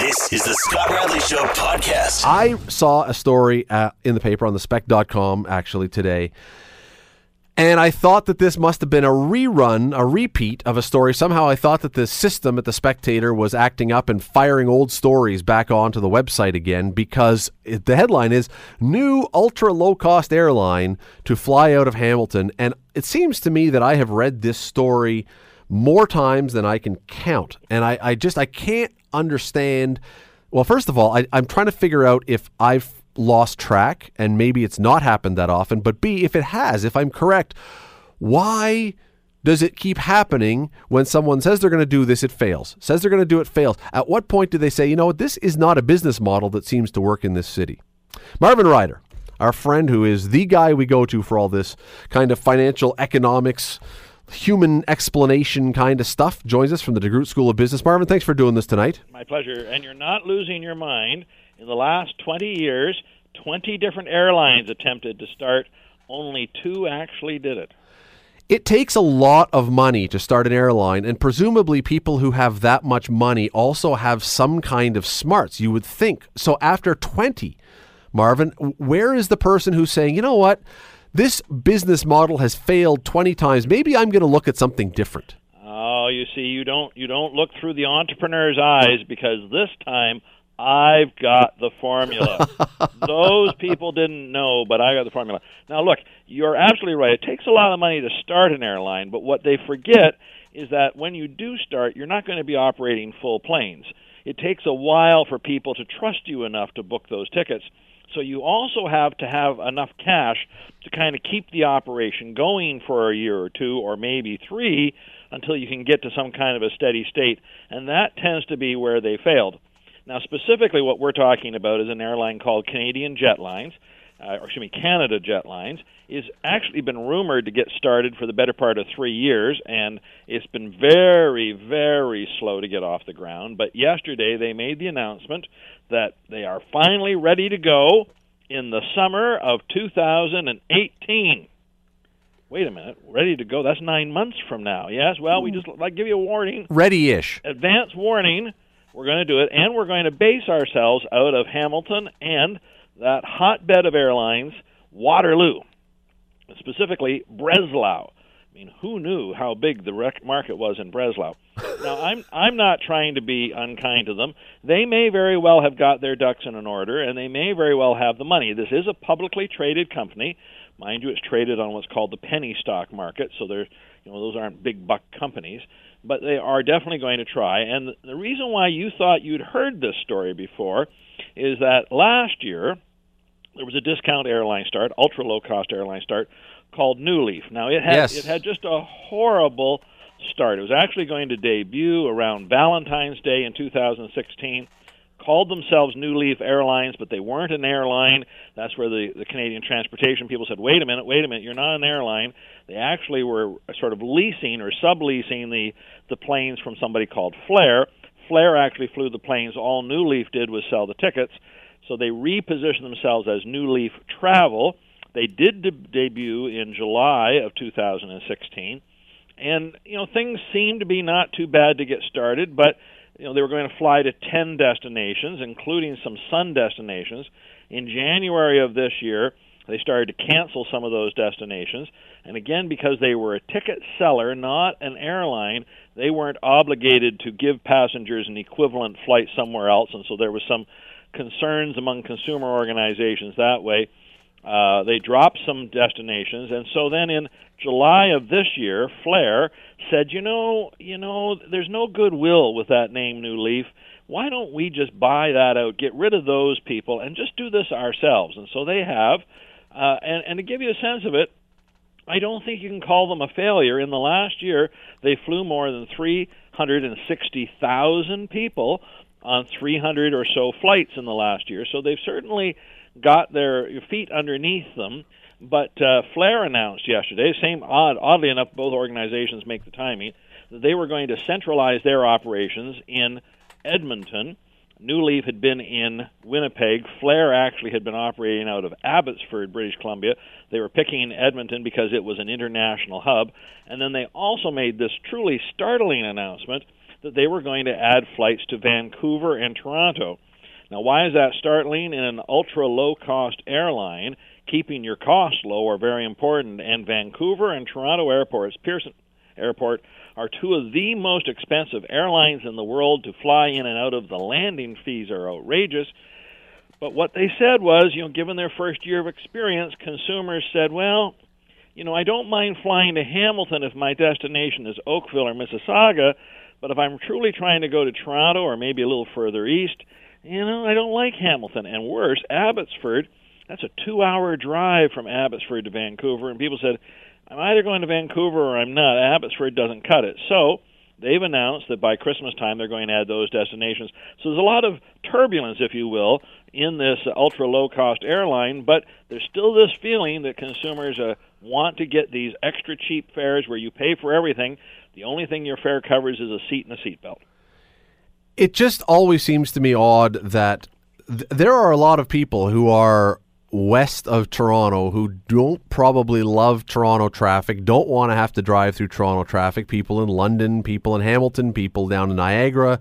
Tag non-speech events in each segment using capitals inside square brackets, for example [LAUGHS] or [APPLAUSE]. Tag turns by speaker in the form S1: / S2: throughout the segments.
S1: This is the Scott Radley Show podcast.
S2: I saw a story uh, in the paper on the spec.com actually today. And I thought that this must have been a rerun, a repeat of a story. Somehow I thought that the system at the Spectator was acting up and firing old stories back onto the website again because it, the headline is New Ultra Low Cost Airline to Fly Out of Hamilton. And it seems to me that I have read this story more times than I can count. And I, I just I can't understand. Well, first of all, I, I'm trying to figure out if I've lost track and maybe it's not happened that often. But B, if it has, if I'm correct, why does it keep happening when someone says they're going to do this, it fails? Says they're going to do it, fails. At what point do they say, you know what, this is not a business model that seems to work in this city? Marvin Ryder, our friend who is the guy we go to for all this kind of financial economics human explanation kind of stuff. Joins us from the DeGroote School of Business. Marvin, thanks for doing this tonight.
S3: My pleasure. And you're not losing your mind. In the last 20 years, 20 different airlines attempted to start. Only two actually did it.
S2: It takes a lot of money to start an airline, and presumably people who have that much money also have some kind of smarts, you would think. So after 20, Marvin, where is the person who's saying, you know what? This business model has failed 20 times. Maybe I'm going to look at something different.
S3: Oh, you see, you don't you don't look through the entrepreneur's eyes because this time I've got the formula. [LAUGHS] Those people didn't know, but I got the formula. Now, look, you're absolutely right. It takes a lot of money to start an airline, but what they forget is that when you do start, you're not going to be operating full planes. It takes a while for people to trust you enough to book those tickets. So you also have to have enough cash to kind of keep the operation going for a year or two or maybe three until you can get to some kind of a steady state. And that tends to be where they failed. Now, specifically, what we're talking about is an airline called Canadian Jet Lines, uh, or excuse me, Canada Jetlines, is actually been rumored to get started for the better part of three years, and it's been very, very slow to get off the ground. But yesterday they made the announcement that they are finally ready to go in the summer of 2018. Wait a minute, ready to go? That's nine months from now. Yes. Well, we just like give you a warning.
S2: Ready-ish.
S3: Advance warning. We're going to do it, and we're going to base ourselves out of Hamilton and that hotbed of airlines, Waterloo, specifically Breslau. I mean, who knew how big the rec- market was in Breslau? [LAUGHS] now, I'm I'm not trying to be unkind to them. They may very well have got their ducks in an order, and they may very well have the money. This is a publicly traded company, mind you. It's traded on what's called the penny stock market, so they're you know those aren't big buck companies, but they are definitely going to try. And the reason why you thought you'd heard this story before is that last year there was a discount airline start, ultra low cost airline start called New Leaf. Now it had
S2: yes.
S3: it had just a horrible start. It was actually going to debut around Valentine's Day in 2016. Called themselves New Leaf Airlines, but they weren't an airline. That's where the, the Canadian transportation people said, "Wait a minute, wait a minute, you're not an airline." They actually were sort of leasing or subleasing the the planes from somebody called Flair. Flair actually flew the planes. All New Leaf did was sell the tickets. So they repositioned themselves as New Leaf Travel. They did de- debut in July of 2016, and you know things seemed to be not too bad to get started, but you know they were going to fly to 10 destinations, including some sun destinations. In January of this year, they started to cancel some of those destinations, and again because they were a ticket seller, not an airline, they weren't obligated to give passengers an equivalent flight somewhere else, and so there was some concerns among consumer organizations that way. Uh, they dropped some destinations, and so then in July of this year, Flair said, "You know, you know, there's no goodwill with that name, New Leaf. Why don't we just buy that out, get rid of those people, and just do this ourselves?" And so they have. Uh, and, and to give you a sense of it, I don't think you can call them a failure. In the last year, they flew more than 360,000 people on 300 or so flights in the last year. So they've certainly got their feet underneath them. But uh, Flair announced yesterday, same odd, oddly enough, both organizations make the timing that they were going to centralize their operations in Edmonton. New Leaf had been in Winnipeg. Flair actually had been operating out of Abbotsford, British Columbia. They were picking Edmonton because it was an international hub. And then they also made this truly startling announcement that they were going to add flights to Vancouver and Toronto. Now, why is that startling? In an ultra low cost airline, keeping your costs low are very important, and Vancouver and Toronto airports, Pearson Airport, are two of the most expensive airlines in the world to fly in and out of. The landing fees are outrageous. But what they said was, you know, given their first year of experience, consumers said, well, you know, I don't mind flying to Hamilton if my destination is Oakville or Mississauga, but if I'm truly trying to go to Toronto or maybe a little further east, you know, I don't like Hamilton. And worse, Abbotsford, that's a two hour drive from Abbotsford to Vancouver. And people said, I'm either going to Vancouver or I'm not. Abbotsford doesn't cut it. So they've announced that by Christmas time they're going to add those destinations. So there's a lot of turbulence, if you will, in this ultra low cost airline, but there's still this feeling that consumers uh, want to get these extra cheap fares where you pay for everything. The only thing your fare covers is a seat and a seatbelt.
S2: It just always seems to me odd that th- there are a lot of people who are west of Toronto who don't probably love Toronto traffic, don't want to have to drive through Toronto traffic. People in London, people in Hamilton, people down in Niagara,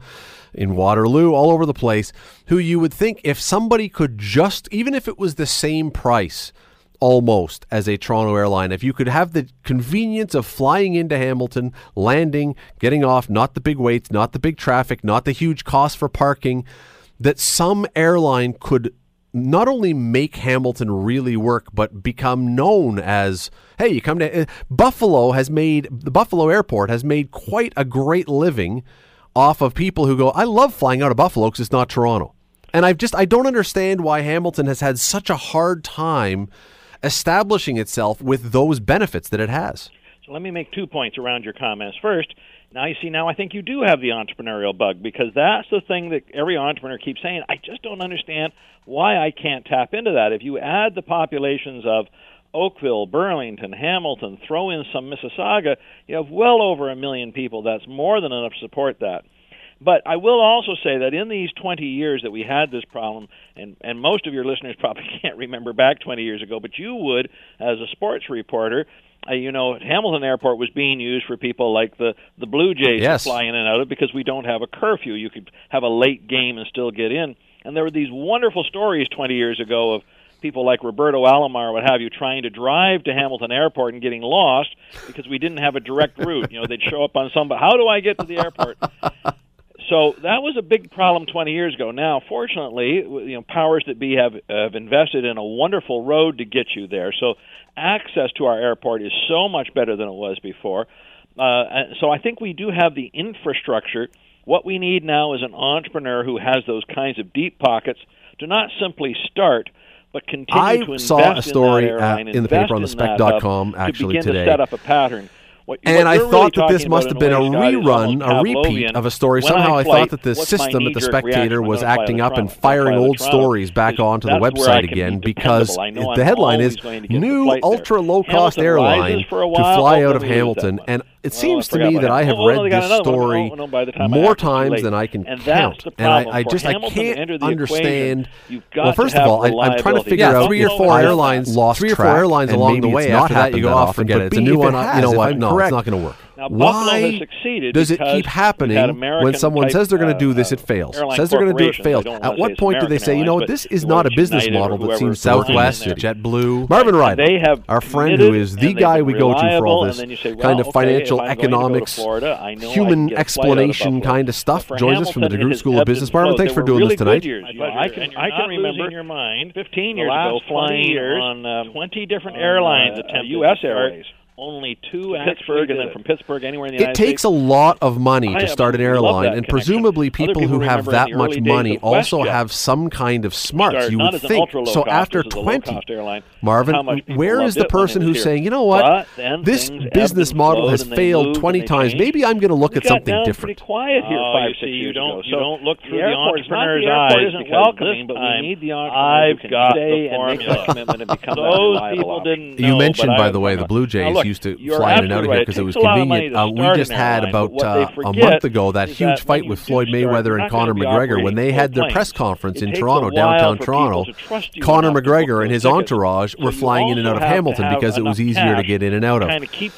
S2: in Waterloo, all over the place, who you would think if somebody could just, even if it was the same price, almost as a Toronto airline. If you could have the convenience of flying into Hamilton, landing, getting off, not the big waits, not the big traffic, not the huge cost for parking, that some airline could not only make Hamilton really work, but become known as hey, you come to uh, Buffalo has made the Buffalo airport has made quite a great living off of people who go, I love flying out of Buffalo because it's not Toronto. And I've just I don't understand why Hamilton has had such a hard time establishing itself with those benefits that it has.
S3: So let me make two points around your comments. First, now you see now I think you do have the entrepreneurial bug because that's the thing that every entrepreneur keeps saying. I just don't understand why I can't tap into that. If you add the populations of Oakville, Burlington, Hamilton, throw in some Mississauga, you have well over a million people. That's more than enough to support that. But I will also say that in these 20 years that we had this problem, and, and most of your listeners probably [LAUGHS] can't remember back 20 years ago, but you would as a sports reporter, uh, you know, Hamilton Airport was being used for people like the the Blue Jays
S2: yes.
S3: fly in and out of because we don't have a curfew. You could have a late game and still get in. And there were these wonderful stories 20 years ago of people like Roberto Alomar, what have you, trying to drive to Hamilton Airport and getting lost because we didn't have a direct route. You know, they'd show up on some, but how do I get to the airport? So that was a big problem 20 years ago. Now, fortunately, you know, powers that be have have invested in a wonderful road to get you there. So access to our airport is so much better than it was before. Uh, so I think we do have the infrastructure. What we need now is an entrepreneur who has those kinds of deep pockets to not simply start, but continue
S2: I
S3: to invest
S2: saw a story
S3: in that airline,
S2: uh, in the paper on the
S3: invest in that
S2: spec.com actually
S3: to begin
S2: today.
S3: to set up a pattern. What,
S2: And
S3: what
S2: I thought
S3: really
S2: that this must have been a
S3: in way, Scott, is
S2: rerun, a repeat of a story.
S3: When
S2: Somehow I
S3: flight,
S2: thought that the system at the Spectator was acting up and firing old
S3: Toronto.
S2: stories back onto the
S3: I
S2: website again because the headline is
S3: going to get the
S2: new ultra low cost airline
S3: rises for a
S2: to fly out of
S3: then we lose
S2: Hamilton. And it seems
S3: I
S2: to me
S3: about
S2: that I have
S3: Oh,
S2: read
S3: no, they got
S2: this
S3: another one.
S2: story
S3: Oh, no, by the time
S2: more
S3: have to, it's too
S2: times
S3: late.
S2: than I can
S3: And
S2: count.
S3: that's the
S2: And I. I just I can't understand.
S3: equation, you've got
S2: well, first of all, I, I'm trying to figure
S3: Yeah,
S2: out
S3: three or four airlines
S2: lost
S4: three or four airlines along the way
S2: not
S4: after that, you go,
S2: off,
S4: "Oh,
S2: often,
S4: forget it. It's a
S2: B,
S4: new one. You know
S2: if
S4: what?
S2: No, it's not going to work.
S3: Now, Buffalo has
S2: Why
S3: succeeded
S2: does it keep happening when someone
S3: type,
S2: says they're going to do
S3: uh,
S2: this, it fails? Says they're going to do it, fails. At what
S3: say it's
S2: point do they say, you know what, this is not a business
S3: United
S2: model that seems Southwest,
S3: in there.
S2: JetBlue, Marvin Ryder,
S3: They have
S2: our friend who is the guy we go to for all this
S3: and then you say,
S2: kind of
S3: okay,
S2: financial
S3: if to to
S2: economics,
S3: Florida, I know
S2: human
S3: get a flight out of
S2: explanation kind of stuff.
S3: For
S2: Joins us from the
S3: Hamilton, it
S2: DeGroote School of Business.
S3: and
S2: Marvin, thanks for doing this tonight.
S3: good years. You know,
S4: My
S3: I can,
S4: And you're
S3: I can
S4: not
S3: remember
S4: losing your mind.
S3: 15 years ago flying on um, 20 different airlines
S4: uh, U.S.
S3: to
S4: Airways.
S3: Only two
S4: To
S3: Pittsburgh, and then from Pittsburgh anywhere in the
S2: It
S3: United
S2: takes
S3: States.
S2: a lot of money
S3: I
S2: to start an airline, and
S3: connection.
S2: presumably people
S3: people
S2: who have that much money also
S3: WestJet.
S2: have some kind of smarts. You would think. So after 20,
S3: airline.
S2: Marvin,
S3: How much people
S2: where is the
S3: it when it
S2: person who's
S3: here.
S2: saying, you know what, this business model has failed 20 times. Maybe I'm going to look at something different.
S3: Pretty quiet here
S4: Oh,
S3: five,
S4: you
S3: six
S4: you
S3: years
S4: don't-
S3: ago.
S4: you
S3: So
S4: don't look through the
S3: airport- it's not
S4: entrepreneur's
S3: the airport
S4: eyes
S3: isn't
S4: because
S3: welcoming,
S4: this
S3: but we
S4: time
S2: used to
S3: You're
S2: fly in and out of here because
S3: it,
S2: it, was convenient. Uh, we just had about uh, a month ago that huge fight with Floyd Mayweather and Conor McGregor when they had their
S3: planes.
S2: press conference in Toronto, downtown Toronto.
S3: To
S2: Conor McGregor and his entourage were flying in and out of Hamilton because it was easier to get in and out of.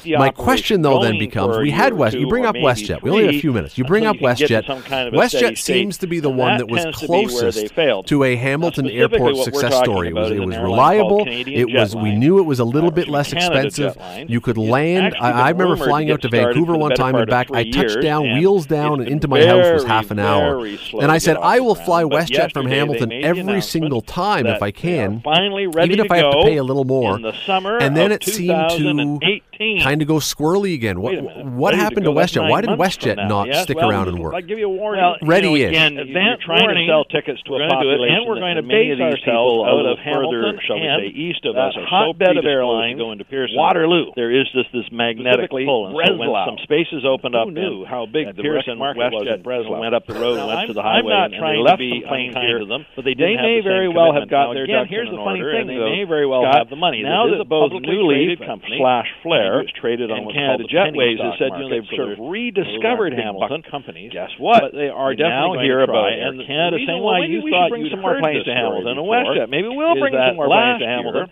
S2: My question though then becomes: We had West. You bring up WestJet. We only have a few minutes. You bring up WestJet. WestJet seems to be the one
S3: that
S2: was closest to a Hamilton airport success story. It was reliable. It was. We knew it was a little bit less expensive. You could land. I, I remember flying out to Vancouver one time and back. I touched down, wheels down, and into my house was half an hour. And I said, I will fly WestJet from Hamilton every single time if I can,
S3: finally ready
S2: even if I have to pay a little more.
S3: In the summer
S2: and then it seemed to kind of go squirrely again. What, what happened to WestJet? Why did WestJet not stick around and work?
S3: I give you a warning.
S2: Ready
S3: is.
S4: Trying to sell tickets to a population,
S3: and we're going to base ourselves out of
S4: further, shall we say, east of us, are so
S3: hotbed of airlines
S4: going to Pearson,
S3: Waterloo
S4: there is just this magnetic pull. And so when some spaces opened up,
S3: knew how big
S4: the
S3: Pearson
S4: market was at
S3: Breslau?
S4: Went up the road,
S3: now,
S4: went
S3: I'm,
S4: to the highway, I'm
S3: not
S4: and
S3: trying
S4: they left to be
S3: unkind
S4: here,
S3: to them,
S4: but they didn't
S3: they
S4: may the
S3: very well have got their
S4: again, here's the funny
S3: order,
S4: thing,
S3: they may very well have the money.
S4: Now that both
S3: Newleaf
S4: slash Flair
S3: traded on
S4: Canada Jetways has said you know they've sort of rediscovered Hamilton
S3: companies.
S4: Guess what?
S3: They are definitely here
S4: about
S3: and
S4: Canada saying
S3: why you thought
S4: you bring some more planes to Hamilton and WestJet. Maybe we'll bring some more planes to Hamilton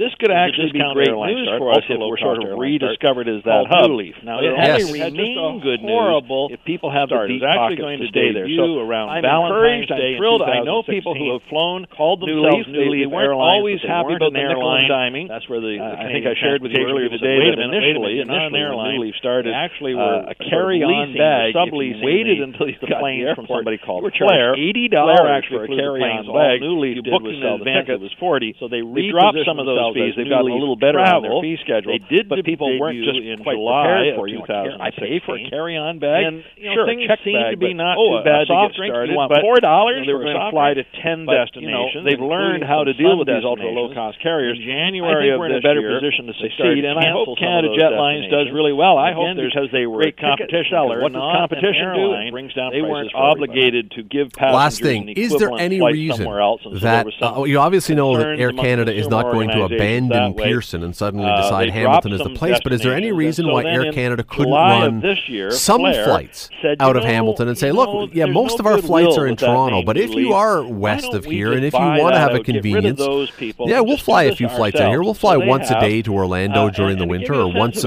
S4: this could actually be great news
S3: start,
S4: for us if we're sort of
S3: rediscovered start.
S4: as that hub.
S3: Leaf. Now,
S4: it only
S2: yes.
S3: remains
S4: good news if people have the deep
S3: actually going
S4: to stay there. So
S3: around
S4: I'm encouraged.
S3: Day
S4: I'm thrilled. I know people who have flown,
S3: called themselves New
S4: Leaf.
S3: Leaf.
S4: They weren't
S3: Airlines,
S4: always happy about the nickel and diming.
S3: That's where the
S4: uh, I think I shared with you earlier today that initially, initially New Leaf started,
S3: actually
S4: uh,
S3: were
S4: a carry-on bag.
S3: Subleasing
S4: waited until you [LAUGHS] got the
S3: from Somebody called Flair.
S4: Eighty dollars for a carry-on bag.
S3: New Leaf did was sell the ticket.
S4: It was forty,
S3: so they
S4: dropped some of those
S3: themselves
S4: fees. They've gotten a little better travel. on their fee schedule.
S3: They did,
S4: but people weren't just
S3: in
S4: quite
S3: July
S4: prepared for 2000. I pay for a carry-on bag.
S3: And, you know,
S4: sure,
S3: things seem
S4: bag,
S3: to be not
S4: oh,
S3: too bad
S4: a soft
S3: to
S4: get
S3: started. but
S4: four dollars?
S3: You know, they were going to fly to ten
S4: but,
S3: destinations.
S4: You know, they've learned how to deal with these ultra-low-cost carriers.
S3: In January,
S4: we're in a better
S3: year,
S4: position to succeed, and I hope Canada Jetlines does really well. I hope there's
S3: because they were
S4: great competition. What does competition do? It brings down.
S3: They weren't obligated to give passengers.
S2: Last thing is there any reason that you obviously know that Air Canada is not going to abandon Pearson and suddenly
S3: uh,
S2: decide Hamilton is the place. But is there any reason
S3: so
S2: why Air Canada couldn't run
S3: this year,
S2: some flights
S3: said,
S2: out of
S3: know,
S2: Hamilton and say, look, yeah, most
S3: no
S2: of our flights are in Toronto, but if you are west of here and if you want to have a convenience, yeah, we'll fly a few flights out here. We'll fly once a day to Orlando during the winter or once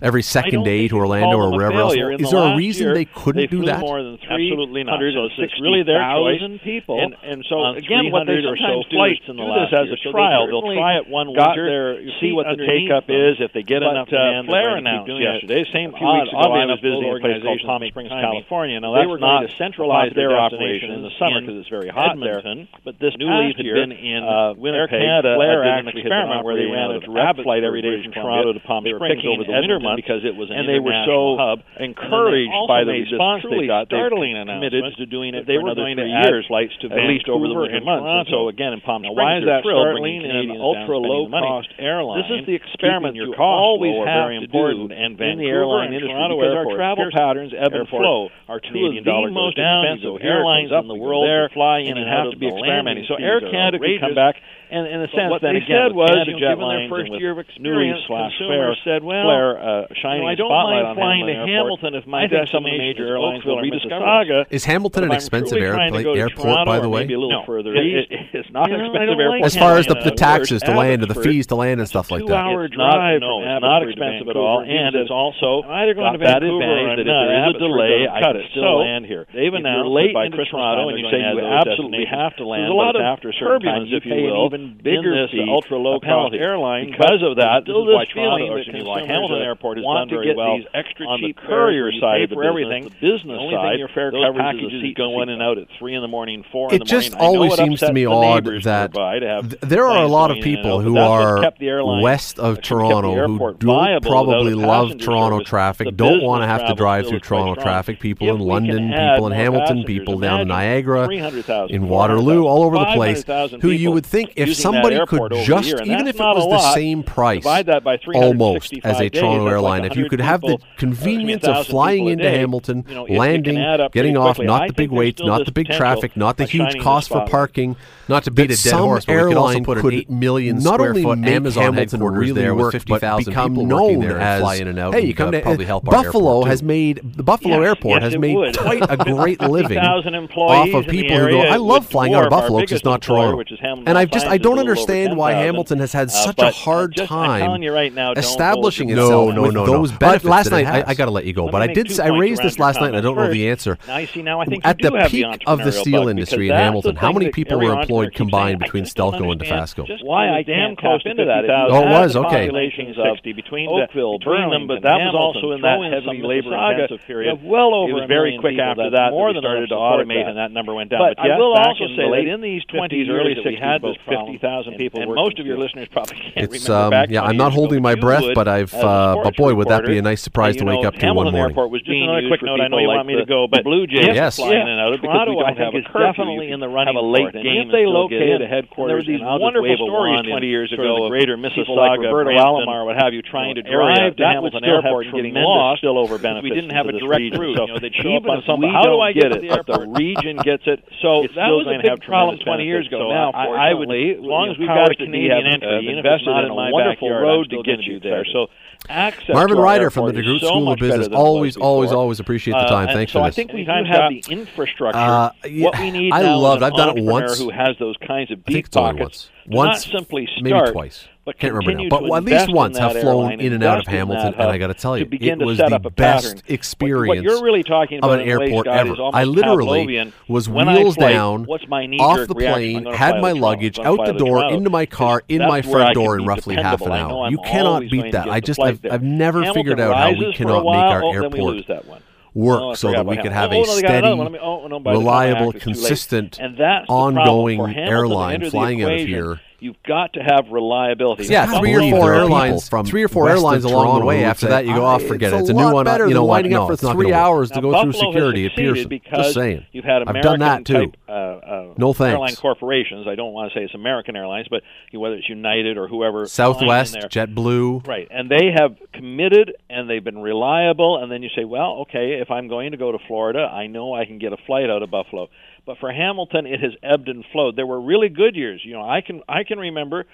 S2: every second day to Orlando or wherever else. Is there a reason they couldn't do that?
S4: Absolutely not. It's really their choice.
S3: people.
S4: And so, again, what they sometimes do is do this as a trial. They'll try it once one
S3: got
S4: winter.
S3: Their,
S4: see what the take up is if they get
S3: but,
S4: enough
S3: uh,
S4: demand.
S3: Flair announced yesterday, same few
S4: odd,
S3: weeks ago,
S4: I was visiting a place called Palm Springs, California. Now
S3: were
S4: not
S3: to centralize their operation
S4: in the summer because it's very hot
S3: Edmonton, there.
S4: But this
S3: new leaf had been in
S4: uh,
S3: Winnipeg.
S4: Canada
S3: Flair actually had
S4: experiment where they ran a direct flight every day from Toronto to Palm Springs over the winter months
S3: because it was an
S4: and they were so
S3: hub.
S4: encouraged by the response they got.
S3: Startling announcement
S4: to doing it.
S3: They were going to add flights to
S4: at least over the winter months. So again, in Palm Springs,
S3: why is that startling? An ultra
S4: spending money.
S3: Cost airline.
S4: This is the experiment you always have to do in the airline industry
S3: Toronto
S4: because our travel patterns ebb and flow.
S3: Our two of the most
S4: down,
S3: expensive airlines in the world
S4: there,
S3: fly in
S4: and,
S3: and have to be experimenting. So Air Canada could come back and in a sense,
S4: what
S3: then
S4: they
S3: again,
S4: said was, you know, given their first year of experience, consumers said, well,
S3: Flair uh, shining
S4: you know, I
S3: a
S4: don't mind flying to
S3: Hamilton
S4: Hamilton if my
S3: I think some of the
S4: destination
S3: major
S4: is
S3: airlines
S4: Oakville
S3: will
S4: or
S3: rediscover
S4: Mississauga.
S3: it.
S2: Is Hamilton an expensive
S3: truly trying to to
S2: airport, by the way?
S3: Maybe a little
S4: No,
S3: further
S4: it-
S3: east.
S4: it-
S3: it's not
S4: you know, I
S3: expensive airport.
S4: like
S2: As far as the, the taxes to land, or the fees to land, and stuff like that.
S4: two-hour
S3: It's not,
S4: drive
S3: no, it's not expensive at all, and it's also
S4: I'm either going to
S3: that
S4: Vancouver or
S3: if
S4: not.
S3: there is a delay, I
S4: cut
S3: can still land here.
S4: they've
S3: If you're
S4: announced
S3: late
S4: that by Christmas
S3: Toronto
S4: time
S3: and you
S4: they're
S3: say you
S4: to add those
S3: absolutely have to land,
S4: There's a lot of
S3: after a certain time,
S4: turbulence, if you
S3: pay an
S4: will,
S3: even
S4: in
S3: bigger
S4: this ultra low
S3: of penalty.
S4: cost airline.
S3: Because of that, this
S4: Still
S3: is why
S4: this feeling
S3: Toronto,
S4: that
S3: excuse me, Hamilton Airport has done very well
S4: these extra
S3: on the
S4: cheap fares
S3: courier side of the
S4: for
S3: business.
S4: everything.
S3: The business
S4: The only thing
S3: side,
S4: your fare
S3: those
S4: covers is
S3: packages
S4: a seat
S3: go in and out at three in the morning, four in
S2: It
S3: the
S2: just
S3: morning. I know
S2: always
S3: it
S2: seems to me
S3: the
S2: odd that
S3: to have
S2: th- there are a lot of
S3: going in and
S2: people who
S3: but that's what
S2: are
S3: kept the airline-
S2: west of
S3: that's what kept the
S2: Toronto who don't probably love Toronto traffic, don't want to have to drive through Toronto traffic. People in London, people in Hamilton, people down in Niagara,
S3: 300,000,
S2: in Waterloo, all over the place, who you would think if somebody could just,
S3: year,
S2: even if it was
S3: a
S2: the same price,
S3: that by
S2: almost as a
S3: days,
S2: Toronto
S3: that's like
S2: airline, if you
S3: 100
S2: could have the
S3: uh,
S2: convenience of flying into
S3: day,
S2: Hamilton,
S3: you know,
S2: landing,
S3: can add up
S2: getting off, not the big
S3: still
S2: not the big traffic, not the huge cost for parking, not to
S5: Beat a dead
S2: some
S5: horse, but we could also put an $8 million
S2: only
S6: foot Amazon
S2: Hamilton
S6: headquarters
S2: really
S6: there with
S2: work,
S6: 50,000
S2: but become
S6: people
S2: known
S6: there
S2: as
S6: fly in and out
S2: Hey, you come to
S6: probably help
S2: Buffalo has made the Buffalo Airport has made quite a [LAUGHS] great living off of people who go. I love flying out of Buffalo because it's not Toronto.
S4: which is Hamilton
S2: And I've just I don't
S4: a little over
S2: understand why
S4: 10,000.
S2: Hamilton has had
S4: Uh,
S2: such
S4: but,
S2: a
S4: uh,
S2: hard
S4: just-
S2: time
S4: you right now,
S2: establishing
S4: hold
S2: itself
S4: your
S2: with
S4: breath.
S6: no, no.
S2: those
S6: But
S2: benefits.
S6: last night, I- I gotta let you go,
S4: Let
S6: but I did
S4: two
S6: s- I
S4: points
S6: raised this last night, and I don't know the answer.
S4: Now, you see, now I think
S2: At the peak
S4: the
S2: of the steel industry in Hamilton, how many people were employed combined between Stelco and Dofasco?
S3: Why I
S4: we damn close
S3: tap
S4: into
S3: into that.
S4: that.
S2: Oh, it was, okay.
S4: Populations of between
S3: Oakville,
S4: the, between them, but that was also in that heavy labor intensive period.
S3: Well over
S4: it was very
S3: million
S4: quick after that
S3: more
S4: that we
S3: than
S4: started to automate and that number went down.
S3: But
S4: But,
S3: I will also say that in these 20
S4: 50s,
S3: years
S4: early
S3: that we
S4: 60s,
S3: had this problem,
S4: 50,000 people
S3: and
S4: working
S3: most of your listeners probably can't
S2: It's
S3: remember
S2: um,
S3: back
S2: yeah. I'm not
S3: years ago,
S2: holding my breath,
S3: would
S2: but I've uh, but boy, would that be a nice surprise
S3: you
S2: to
S3: know,
S2: wake up to
S4: Hamilton
S2: one morning.
S4: Airport was
S3: Just another quick note, I know you
S4: like
S3: want me to
S4: the-
S3: go,
S4: the
S3: but
S4: Blue Jays
S2: Yes.
S4: flying
S3: Yeah.
S4: in and out of because
S3: Toronto,
S4: we don't
S3: I think,
S4: have a
S3: is
S4: curfew.
S3: definitely in the running
S4: have a late game
S3: if they
S4: and still get
S3: locate a headquarters
S4: there were these
S3: and I'll just
S4: wonderful stories 20 years ago of
S3: greater Mississauga,
S4: like Roberta
S3: Brampton,
S4: Alomar, what have you, trying to
S3: you know, area,
S4: drive to Hamilton Airport and getting lost
S3: spillover
S4: because
S3: benefits
S4: we didn't have a direct route.
S3: So
S4: You know, they'd show
S3: even
S4: up on some. How do I
S3: get
S4: get
S3: it,
S4: the
S3: but the
S4: airport?
S3: region gets it. So that was a big problem 20 years ago. Now,
S4: I- I would-
S3: fortunately,
S4: as long as we've got
S3: powers
S4: a Canadian
S3: have,
S4: entry,
S3: uh,
S4: even it's
S3: invested
S4: not
S3: in
S4: in
S3: a
S4: my
S3: wonderful
S4: backyard,
S3: road to get you there.
S4: there.
S3: So access
S2: Marvin Ryder from the
S3: airport is
S2: DeGroote
S3: so
S2: School of Business
S3: than it was
S2: always, always,
S3: before.
S2: always appreciate the
S3: Uh,
S2: time.
S3: and
S2: Thanks
S3: so
S2: for
S3: I
S2: this.
S3: think we do
S4: Anytime,
S3: have the infrastructure.
S2: Uh, yeah,
S3: what we need
S2: I
S3: now is
S2: loved- I've done it once.
S3: who has those kinds of
S2: I think
S3: deep pockets.
S2: once. Once,
S3: not simply start, maybe
S2: twice.
S3: But
S2: Can't remember now. But at least once have flown
S3: airline,
S2: in and out of Hamilton, and I got to tell you,
S3: to begin
S2: it was the
S3: a
S2: best experience
S3: What, what you're really talking
S2: of
S3: about
S2: an
S3: a
S2: airport ever. I literally was
S3: when
S2: wheels
S3: flight,
S2: down, off the plane, had my luggage out the door, into my car, in my front door in roughly half an
S3: dependable. I know
S2: hour. You cannot beat that. I just, I've, never figured out how we
S3: a
S2: cannot make our
S3: Oh,
S2: airport
S3: lose that one.
S2: work
S3: Oh,
S2: so that we could have a
S3: Oh, no, they got another
S2: steady,
S3: oh, no, by the time I
S2: reliable,
S3: act, it's too late.
S2: consistent, ongoing
S3: For Hamilton to
S2: airline flying out of here.
S3: You've got to have reliability.
S2: Yeah,
S3: Buffalo
S2: three or four
S6: there are people
S2: airlines
S6: from
S2: three or four airlines along the way. After that, you go,
S6: off,
S2: oh, forget it.
S6: it's
S2: It's
S6: a
S2: a new one.
S6: better
S2: You know
S6: lining up
S2: No,
S6: for three
S2: gonna work.
S6: hours
S3: Now,
S6: to go
S3: Buffalo
S6: through security at Pearson.
S3: Because
S2: Just saying.
S3: You've had
S2: I've
S3: American
S2: done that, too.
S3: type, uh, uh,
S2: No thanks.
S3: airline corporations. I don't want to say it's American Airlines, but whether it's United or whoever.
S2: Southwest,
S3: flying in there.
S2: JetBlue.
S3: Right, and they have committed and they've been reliable. And then you say, well, okay, if I'm going to go to Florida, I know I can get a flight out of Buffalo. But for Hamilton, it has ebbed and flowed. There were really good years. You know, I can I can remember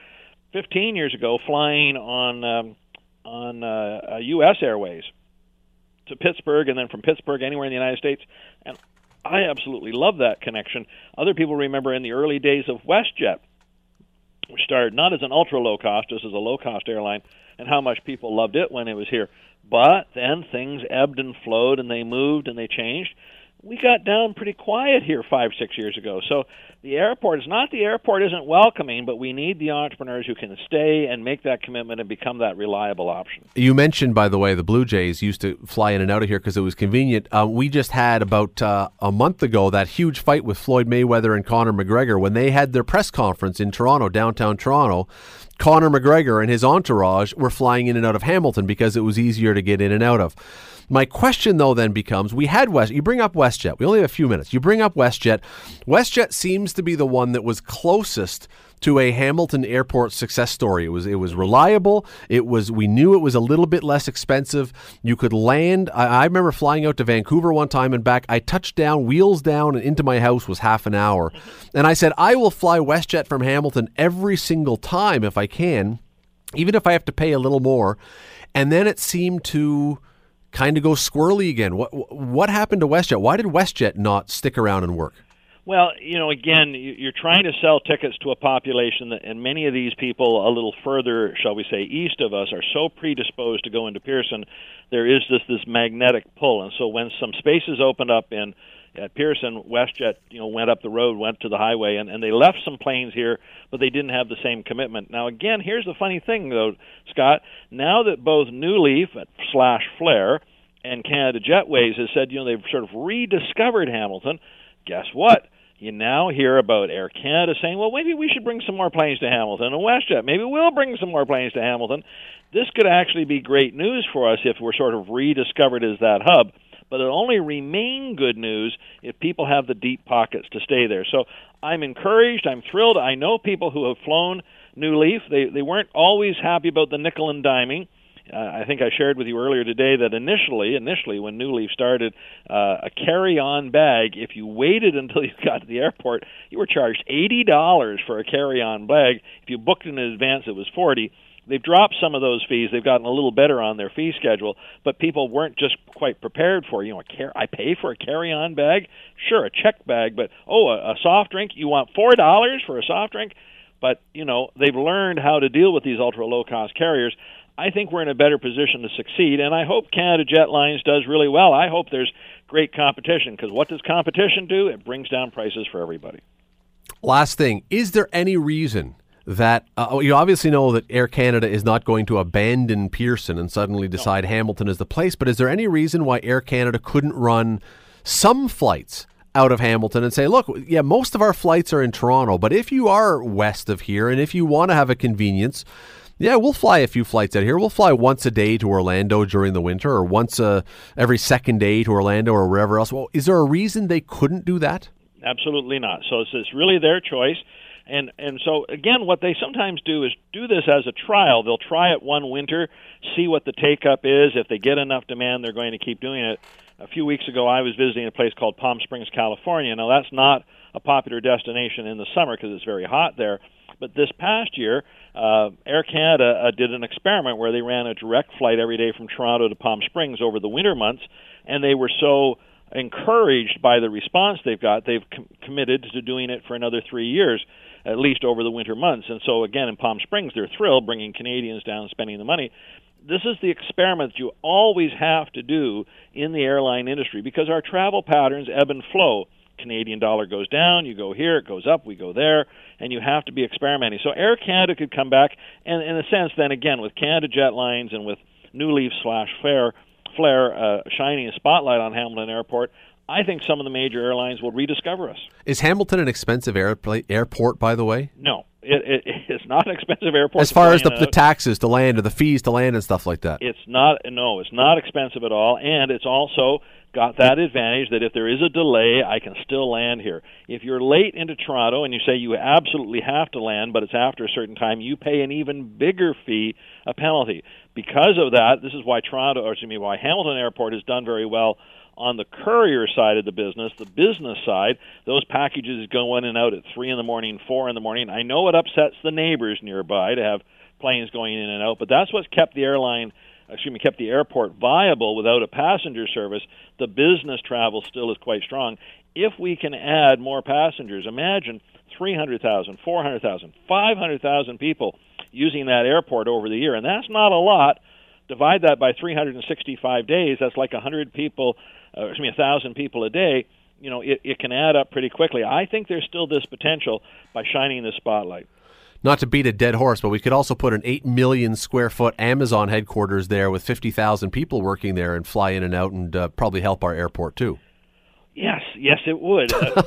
S3: 15 years ago flying on um, on uh, uh, U.S. Airways to Pittsburgh, and then from Pittsburgh anywhere in the United States, and I absolutely love that connection. Other people remember in the early days of WestJet, which started not as an ultra low cost, just as a low cost airline, and how much people loved it when it was here. But then things ebbed and flowed, and they moved and they changed. We got down pretty quiet here five, six years ago. So the airport is not the airport isn't welcoming, but we need the entrepreneurs who can stay and make that commitment and become that reliable option.
S2: You mentioned, by the way, the Blue Jays used to fly in and out of here because it was convenient. Um, we just had about uh, a month ago that huge fight with Floyd Mayweather and Conor McGregor when they had their press conference in Toronto, downtown Toronto. Conor McGregor and his entourage were flying in and out of Hamilton because it was easier to get in and out of. My question, though, then becomes: We had West. You bring up WestJet. We only have a few minutes. You bring up WestJet. WestJet seems to be the one that was closest to a Hamilton Airport success story. It was it was reliable. It was we knew it was a little bit less expensive. You could land. I, I remember flying out to Vancouver one time and back. I touched down, wheels down, and into my house was half an hour. And I said I will fly WestJet from Hamilton every single time if I can, even if I have to pay a little more. And then it seemed to kind of go squirrely again. What what happened to WestJet? Why did WestJet not stick around and work?
S3: Well, you know, again, you- you're trying to sell tickets to a population, that, and many of these people, a little further, shall we say, east of us, are so predisposed to go into Pearson. There is this this magnetic pull, and so when some spaces opened up in at Pearson, WestJet, you know, went up the road, went to the highway, and, and they left some planes here, but they didn't have the same commitment. Now, again, here's the funny thing, though, Scott. Now that both New Leaf slash Flair and Canada Jetways has said, you know, they've sort of rediscovered Hamilton. Guess what? You now hear about Air Canada saying, well, maybe we should bring some more planes to Hamilton, and WestJet, maybe we'll bring some more planes to Hamilton. This could actually be great news for us if we're sort of rediscovered as that hub, but it'll only remain good news if people have the deep pockets to stay there. So I'm encouraged, I'm thrilled. I know people who have flown New Leaf. They they weren't always happy about the nickel and diming Uh, I think I shared with you earlier today that initially, initially when New Leaf started, uh, a carry-on bag, if you waited [LAUGHS] until you got to the airport, you were charged eighty dollars for a carry-on bag. If you booked in advance, it was forty. They've dropped some of those fees. They've gotten a little better on their fee schedule, but people weren't just quite prepared for. You know, a car- I pay for a carry-on bag, sure, a check bag, but oh, a, a soft drink. You want four dollars for a soft drink? But you know, they've learned how to deal with these ultra low-cost carriers. I think we're in a better position to succeed, and I hope Canada Jetlines does really well. I hope there's great competition because what does competition do? It brings down prices for everybody.
S2: Last thing, is there any reason that uh, you obviously know that Air Canada is not going to abandon Pearson and suddenly decide no. Hamilton is the place, but is there any reason why Air Canada couldn't run some flights out of Hamilton and say, look, yeah, most of our flights are in Toronto, but if you are west of here and if you want to have a convenience, yeah, we'll fly a few flights out here. We'll fly once a day to Orlando during the winter, or once a, every second day to Orlando, or wherever else. Well, is there a reason they couldn't do that?
S3: Absolutely not. So it's, it's really their choice. And and so again, what they sometimes do is do this as a trial. They'll try it one winter, see what the take up is. If they get enough demand, they're going to keep doing it. A few weeks ago, I was visiting a place called Palm Springs, California. Now that's not a popular destination in the summer because it's very hot there. But this past year, uh, Air Canada uh, did an experiment where they ran a direct flight every day from Toronto to Palm Springs over the winter months, and they were so encouraged by the response they've got, they've com- committed to doing it for another three years, at least over the winter months. And so, again, in Palm Springs, they're thrilled bringing Canadians down, spending the money. This is the experiment you always have to do in the airline industry because our travel patterns ebb and flow. Canadian dollar goes down, you go here, it goes up, we go there and you have to be experimenting. So Air Canada could come back, and in a sense, then again with Canada Jetlines and with New Leaf slash Flair, Flair uh, shining a spotlight on Hamilton Airport. I think some of the major airlines will rediscover us.
S2: Is Hamilton an expensive airport, by the way?
S3: No, it, it, [LAUGHS] it's not an expensive airport.
S2: As far as the, the, taxes to land or the fees to land and stuff like that.
S3: It's not. No, it's not expensive at all, and it's also got that advantage that if there is a delay, I can still land here. If you're late into Toronto and you say you absolutely have to land, but it's after a certain time, you pay an even bigger fee, a penalty. Because of that, this is why Toronto, or excuse me, why Hamilton Airport has done very well on the courier side of the business, the business side, those packages go in and out at three in the morning, four in the morning. I know it upsets the neighbors nearby to have planes going in and out, but that's what's kept the airline excuse me, kept the airport viable without a passenger service, the business travel still is quite strong. If we can add more passengers, imagine 300,000, 400,000, 500,000 people using that airport over the year, and that's not a lot. Divide that by 365 days, that's like 100 people, uh, excuse me, a 1,000 people a day. You know, it, it can add up pretty quickly. I think there's still this potential by shining the spotlight
S2: not to beat a dead horse, but we could also put an 8 million square foot Amazon headquarters there with 50,000 people working there and fly in and out and uh, probably help our airport too.
S3: Yes, yes, it would. Uh,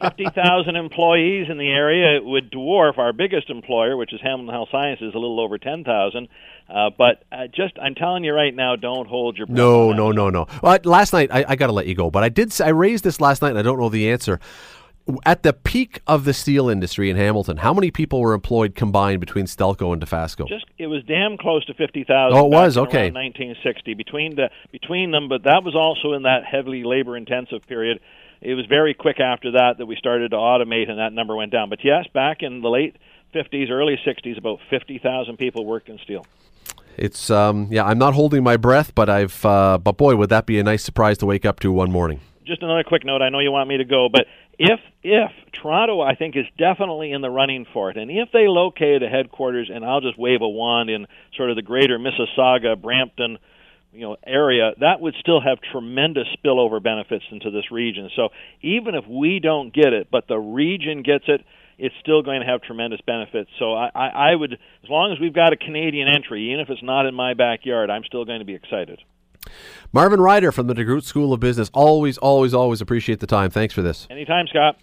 S3: 50,000 [LAUGHS] employees in the area. It would dwarf our biggest employer, which is Hamilton Health Sciences, a little over 10,000. Uh, but uh, just, I'm telling you right now, don't hold your breath.
S2: No, no, no, no. Well, last night, I, I got to let you go, but I did. I raised this last night, and I don't know the answer at the peak of the steel industry in Hamilton, how many people were employed combined between Stelco and Dofasco?
S3: Just it was damn close to fifty thousand.
S2: Oh, it was okay.
S3: Nineteen sixty between the between them, but that was also in that heavily labor intensive period. It was very quick after that that we started to automate, and that number went down. But yes, back in the late fifties, early sixties, about fifty thousand people worked in steel.
S2: It's um yeah, I'm not holding my breath, but I've uh, but boy, would that be a nice surprise to wake up to one morning
S3: just another quick note. I know you want me to go, but if if Toronto, I think, is definitely in the running for it, and if they locate a headquarters, and I'll just wave a wand in sort of the greater Mississauga, Brampton, you know, area, that would still have tremendous spillover benefits into this region. So even if we don't get it, but the region gets it, it's still going to have tremendous benefits. So I, I, I would, as long as we've got a Canadian entry, even if it's not in my backyard, I'm still going to be excited.
S2: Marvin Ryder from the DeGroote School of Business. Always, always, always appreciate the time. Thanks for this.
S3: Anytime, Scott.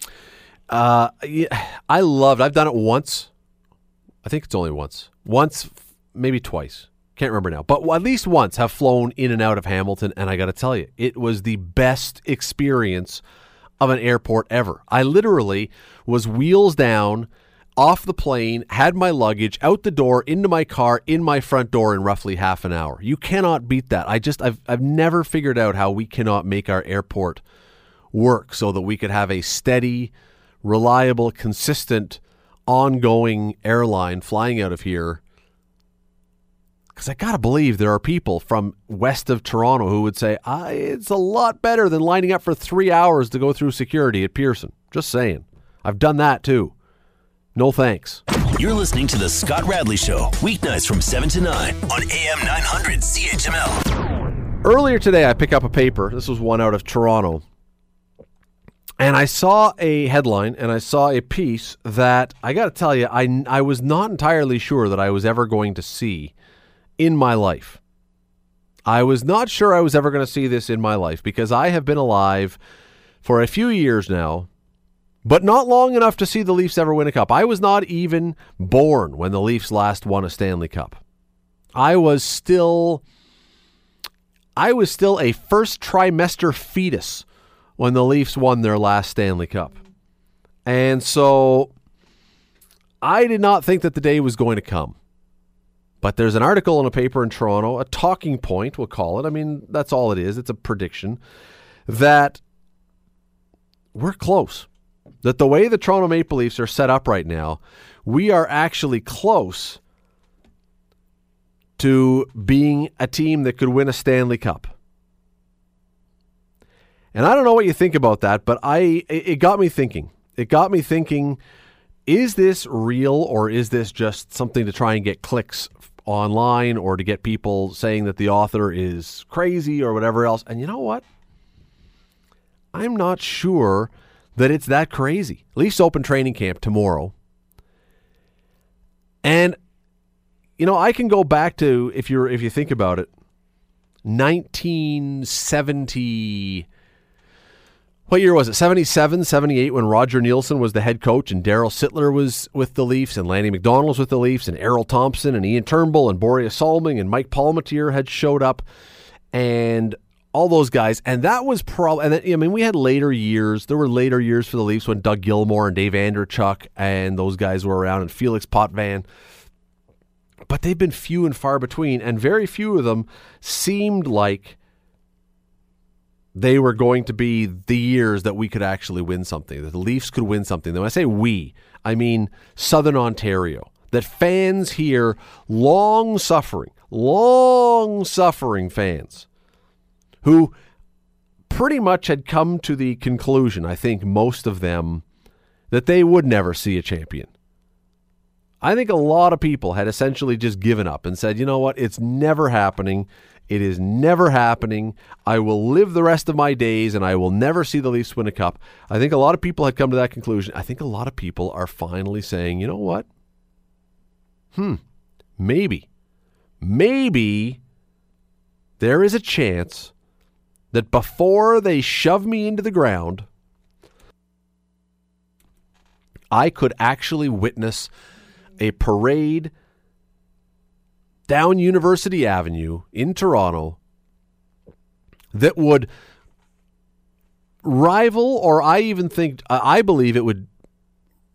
S2: Uh, yeah, I loved. I've done it once. I think it's only once. Once, maybe twice. Can't remember now, but at least once have flown in and out of Hamilton, and I got to tell you, it was the best experience of an airport ever. I literally was wheels down off the plane, had my luggage out the door, into my car, in my front door in roughly half an hour. You cannot beat that. I just I've I've never figured out how we cannot make our airport work so that we could have a steady, reliable, consistent, ongoing airline flying out of here. Because I got to believe there are people from west of Toronto who would say, ah, it's a lot better than lining up for three hours to go through security at Pearson. Just saying. I've done that too. No thanks.
S1: You're listening to The Scott Radley Show, weeknights from 7 to 9 on AM 900 CHML.
S2: Earlier today, I picked up a paper. This was one out of Toronto. And I saw a headline and I saw a piece that I got to tell you, I, I was not entirely sure that I was ever going to see in my life. I was not sure I was ever going to see this in my life because I have been alive for a few years now but not long enough to see the Leafs ever win a cup. I was not even born when the Leafs last won a Stanley Cup. I was still I was still a first trimester fetus when the Leafs won their last Stanley Cup. And so I did not think that the day was going to come. But there's an article in a paper in Toronto, a talking point, we'll call it. I mean, that's all it is. It's a prediction that we're close that the way the Toronto Maple Leafs are set up right now, we are actually close to being a team that could win a Stanley Cup. And I don't know what you think about that, but I it got me thinking. It got me thinking is this real or is this just something to try and get clicks online or to get people saying that the author is crazy or whatever else? And you know what? I'm not sure that it's that crazy. Leafs open training camp tomorrow. And you know, I can go back to if you're if you think about it, 1970 what year was it? 77, 78 when Roger Neilson was the head coach and Daryl Sittler was with the Leafs and Lanny McDonald was with the Leafs and Errol Thompson and Ian Turnbull and Borje Salming and Mike Palmateer had showed up and all those guys, and that was probably. And then, I mean, we had later years. There were later years for the Leafs when Doug Gilmour and Dave Andreychuk and those guys were around, and Felix Potvin. But they've been few and far between, and very few of them seemed like they were going to be the years that we could actually win something, that the Leafs could win something. When I say we, I mean Southern Ontario. That fans here, long suffering, long suffering fans, who pretty much had come to the conclusion, I think most of them, that they would never see a champion. I think a lot of people had essentially just given up and said, you know what, it's never happening. It is never happening. I will live the rest of my days and I will never see the Leafs win a cup. I think a lot of people had come to that conclusion. I think a lot of people are finally saying, you know what? Hmm, maybe, maybe there is a chance that before they shove me into the ground, I could actually witness a parade down University Avenue in Toronto that would rival, or I even think, I believe it would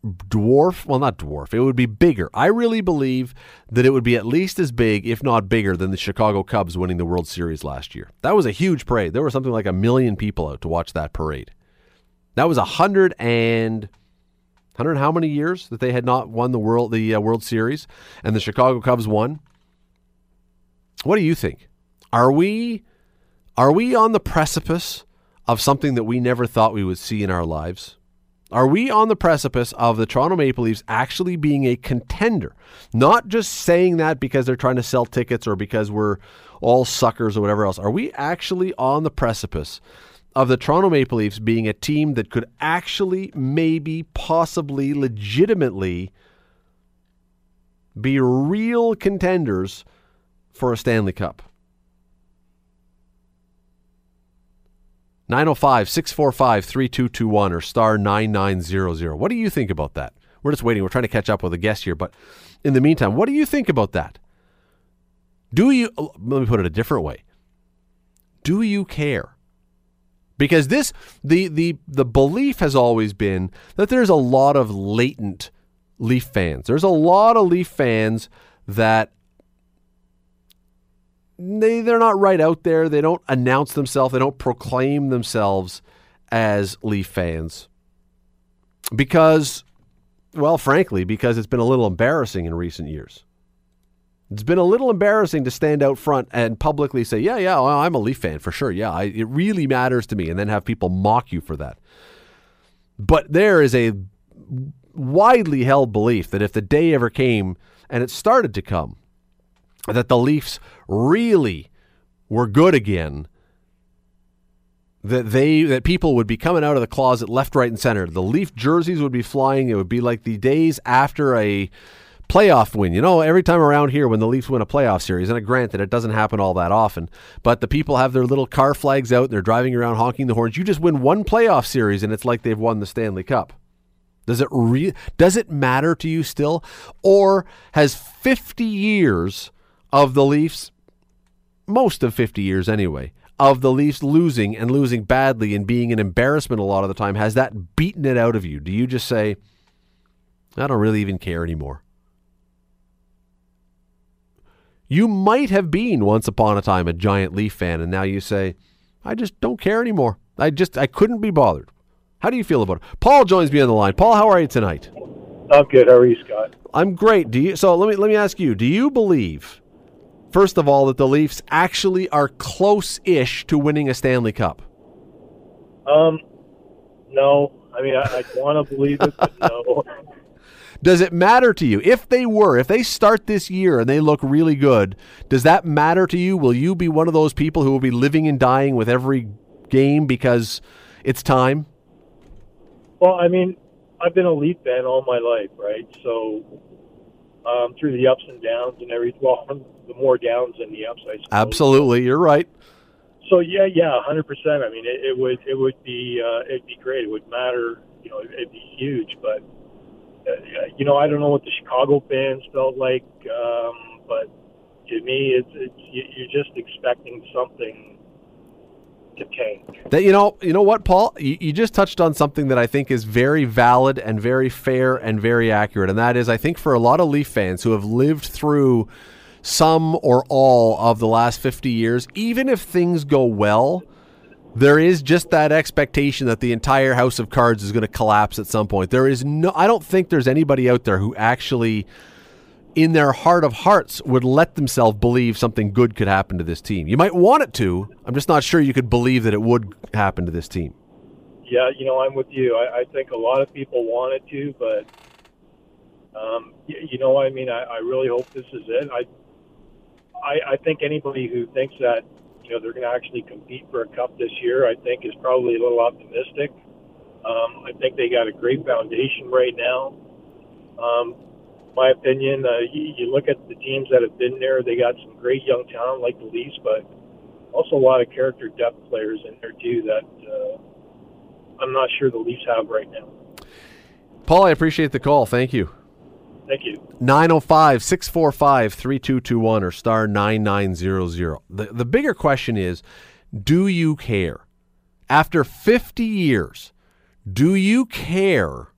S2: dwarf, well, not dwarf, it would be bigger. I really believe that it would be at least as big, if not bigger, than the Chicago Cubs winning the World Series last year. That was a huge parade. There were something like a million people out to watch that parade. That was a hundred and hundred how many years that they had not won the world the uh, World Series, and the Chicago Cubs won. What do you think? Are we are we on the precipice of something that we never thought we would see in our lives? Are we on the precipice of the Toronto Maple Leafs actually being a contender? Not just saying that because they're trying to sell tickets or because we're all suckers or whatever else. Are we actually on the precipice of the Toronto Maple Leafs being a team that could actually, maybe, possibly, legitimately be real contenders for a Stanley Cup? 905 645 3221 or star 9900. What do you think about that? We're just waiting. We're trying to catch up with a guest here. But in the meantime, what do you think about that? Do you, oh, let me put it a different way. Do you care? Because this, the, the, the belief has always been that there's a lot of latent Leaf fans. There's a lot of Leaf fans that they they're not right out there. They don't announce themselves. They don't proclaim themselves as Leaf fans because, well, frankly, because it's been a little embarrassing in recent years. It's been a little embarrassing to stand out front and publicly say, "Yeah, yeah, well, I'm a Leaf fan for sure. Yeah, I, it really matters to me," and then have people mock you for that. But there is a widely held belief that if the day ever came, and it started to come, that the Leafs really were good again, that they that people would be coming out of the closet left, right, and center. The Leaf jerseys would be flying. It would be like the days after a playoff win. You know, every time around here when the Leafs win a playoff series, and I granted it doesn't happen all that often, but the people have their little car flags out, and they're driving around honking the horns. You just win one playoff series and it's like they've won the Stanley Cup. Does it re- does it matter to you still or has 50 years of the Leafs most of 50 years anyway of the Leafs losing and losing badly and being an embarrassment a lot of the time has that beaten it out of you? Do you just say I don't really even care anymore? You might have been once upon a time a giant Leaf fan, and now you say, I just don't care anymore. I just I couldn't be bothered. How do you feel about it? Paul joins me on the line. Paul, how are you tonight?
S5: I'm good. How are you, Scott?
S2: I'm great. Do you so let me let me ask you, do you believe first of all that the Leafs actually are close-ish to winning a Stanley Cup?
S5: Um no. I mean I, I want to believe it, but no. [LAUGHS]
S2: Does it matter to you if they were, if they start this year and they look really good? Does that matter to you? Will you be one of those people who will be living and dying with every game because it's time?
S5: Well, I mean, I've been a Leaf fan all my life, right? So um, through the ups and downs and every well, the more downs than the ups, I suppose.
S2: Absolutely, you're right.
S5: So yeah, yeah, hundred percent. I mean, it, it would it would be uh, it'd be great. It would matter, you know, it'd be huge, but uh, you know, I don't know what the Chicago fans felt like, um, but to me, it's, it's you're just expecting something to tank.
S2: That you know, you know what, Paul, you, you just touched on something that I think is very valid and very fair and very accurate, and that is, I think for a lot of Leaf fans who have lived through some or all of the last 50 years, even if things go well, there is just that expectation that the entire house of cards is going to collapse at some point. There is no I don't think there's anybody out there who actually in their heart of hearts would let themselves believe something good could happen to this team. You might want it to. I'm just not sure you could believe that it would happen to this team.
S5: Yeah, you know, I'm with you. I, I think a lot of people want it to, but um, you, you know, I mean, I, I really hope this is it. I, I, I think anybody who thinks that you know they're going to actually compete for a cup this year, I think is probably a little optimistic. Um, I think they got a great foundation right now. Um, my opinion, uh, you, you look at the teams that have been there; they got some great young talent like the Leafs, but also a lot of character depth players in there too that uh, I'm not sure the Leafs have right now.
S2: Paul, I appreciate the call. Thank you.
S5: Thank you.
S2: 905 645 3221 or star 9900. The, the bigger question is do you care? After 50 years, do you care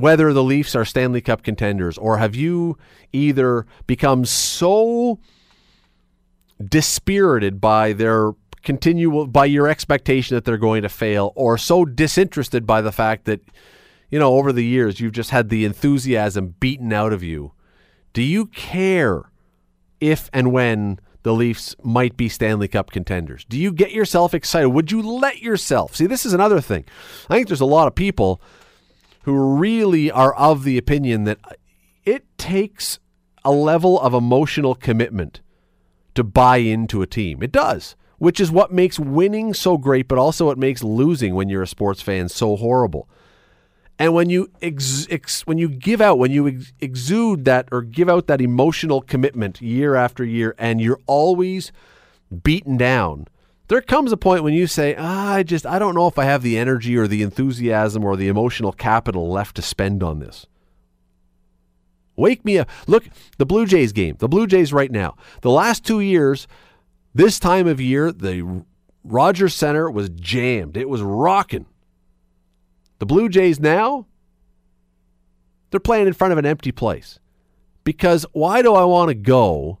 S2: whether the Leafs are Stanley Cup contenders or have you either become so dispirited by their continual by your expectation that they're going to fail or so disinterested by the fact that you know, over the years, you've just had the enthusiasm beaten out of you. Do you care if and when the Leafs might be Stanley Cup contenders? Do you get yourself excited? Would you let yourself? See, this is another thing. I think there's a lot of people who really are of the opinion that it takes a level of emotional commitment to buy into a team. It does, which is what makes winning so great, but also what makes losing when you're a sports fan so horrible. And when you ex, ex, when you give out, when you ex, exude that or give out that emotional commitment year after year, and you're always beaten down, there comes a point when you say, ah, "I just I don't know if I have the energy or the enthusiasm or the emotional capital left to spend on this." Wake me up. Look, the Blue Jays game. The Blue Jays right now. The last two years, this time of year, the Rogers Center was jammed. It was rocking. The Blue Jays now, They're playing in front of an empty place. Because why do I want to go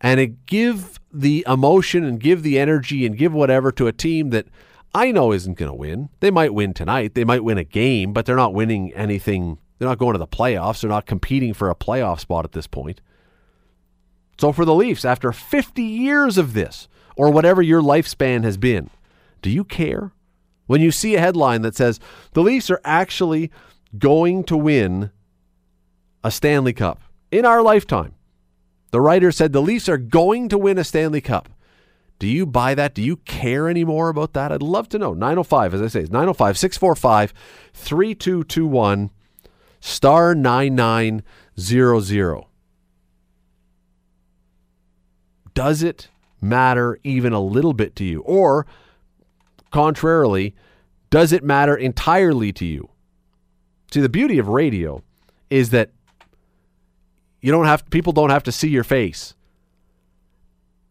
S2: and give the emotion and give the energy and give whatever to a team that I know isn't going to win? They might win tonight. They might win a game, but they're not winning anything. They're not going to the playoffs. They're not competing for a playoff spot at this point. So for the Leafs, after 50 years of this, or whatever your lifespan has been, do you care? When you see a headline that says the Leafs are actually going to win a Stanley Cup in our lifetime, the writer said the Leafs are going to win a Stanley Cup. Do you buy that? Do you care anymore about that? I'd love to know. 905, as I say, 905 645 3221 star 9900. Does it matter even a little bit to you? Or, contrarily, does it matter entirely to you? See, the beauty of radio is that you don't have people don't have to see your face.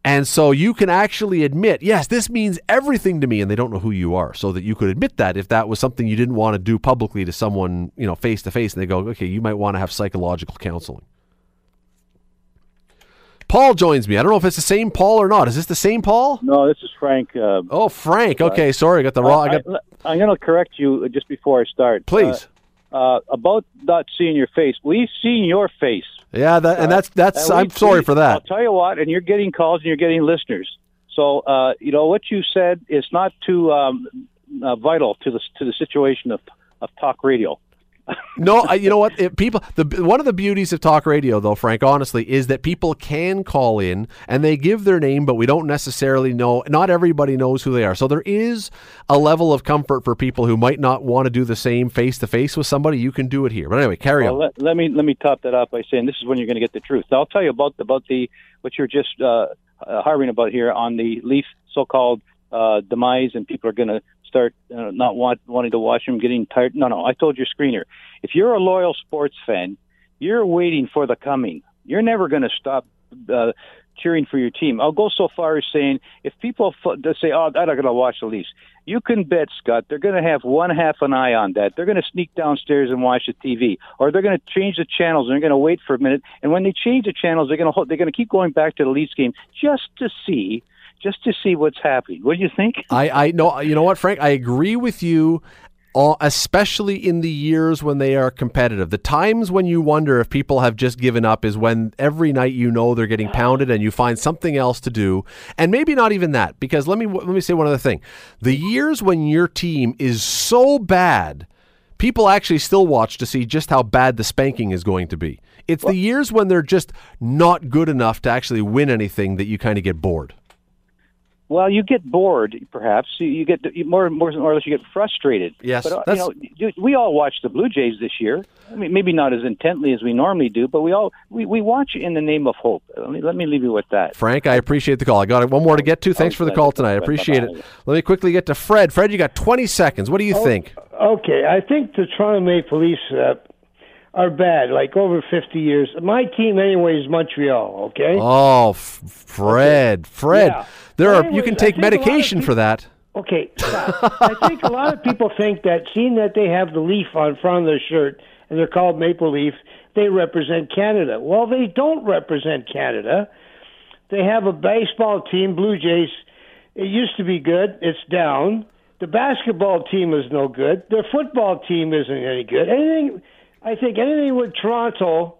S2: And so you can actually admit, yes, this means everything to me, and they don't know who you are. So that you could admit that if that was something you didn't want to do publicly to someone, you know, face to face, and they go, okay, you might want to have psychological counseling. Paul joins me. I don't know if it's the same Paul or not. Is this the same Paul?
S7: No, this is Frank. Uh,
S2: oh, Frank. Okay, sorry, I got the wrong. I got...
S7: I, am going to correct you just before I start.
S2: Please.
S7: Uh, uh, about not seeing your face, we've seen your face.
S2: Yeah, that, and that's that's. I'm sorry for that.
S7: I'll tell you what, and you're getting calls and you're getting listeners. So uh, you know what you said is not too um, uh, vital to the to the situation of of talk radio
S2: no, I, you know what? It, people, the one of the beauties of talk radio, though, Frank, honestly, is that people can call in and they give their name, but we don't necessarily know. Not everybody knows who they are, so there is a level of comfort for people who might not want to do the same face to face with somebody. You can do it here. But anyway, carry
S7: well,
S2: on.
S7: Let, let, me let me top that up by saying this is when you're going to get the truth. I'll tell you about about the what you're just uh, uh, about here on the Leaf so-called uh, demise, and people are going to start uh, not want, wanting to watch them, getting tired. No, no. I told your screener. If you're a loyal sports fan, you're waiting for the coming. You're never going to stop uh, cheering for your team. I'll go so far as saying if people f- say, "Oh, I'm not going to watch the Leafs," you can bet, Scott, they're going to have one half an eye on that. They're going to sneak downstairs and watch the TV, or they're going to change the channels and they're going to wait for a minute. And when they change the channels, they're going to they're going to keep going back to the Leafs game just to see just to see what's happening. What do you think?
S2: I, I know, you know what, Frank? I agree with you. especially in the years when they are competitive. The times when you wonder if people have just given up is when every night you know they're getting pounded and you find something else to do. And maybe not even that because let me let me say one other thing. The years when your team is so bad, people actually still watch to see just how bad the spanking is going to be. It's the years when they're just not good enough to actually win anything that you kind of get bored.
S7: Well, you get bored, perhaps. You get more, more more or less, you get frustrated.
S2: Yes,
S7: but uh, you know, we all watch the Blue Jays this year. I mean, maybe not as intently as we normally do, but we all we, we watch in the name of hope. Let me, let me leave you with that.
S2: Frank, I appreciate the call. I got one more to get to. Thanks for the call tonight. I appreciate it. Let me quickly get to Fred. Fred, you got 20 seconds. What do you
S8: oh,
S2: think?
S8: Okay, I think the Toronto Maple Leafs uh, are bad, like over 50 years. My team, anyway, is Montreal, okay?
S2: Oh, f- Fred. Okay. Fred. Yeah. There are you can take medication
S8: people,
S2: for that.
S8: Okay. [LAUGHS] I think a lot of people think that seeing that they have the leaf on front of their shirt and they're called Maple Leaf, they represent Canada. Well, they don't represent Canada. They have a baseball team, Blue Jays. It used to be good. It's down. The basketball team is no good. Their football team isn't any good. Anything I think anything with Toronto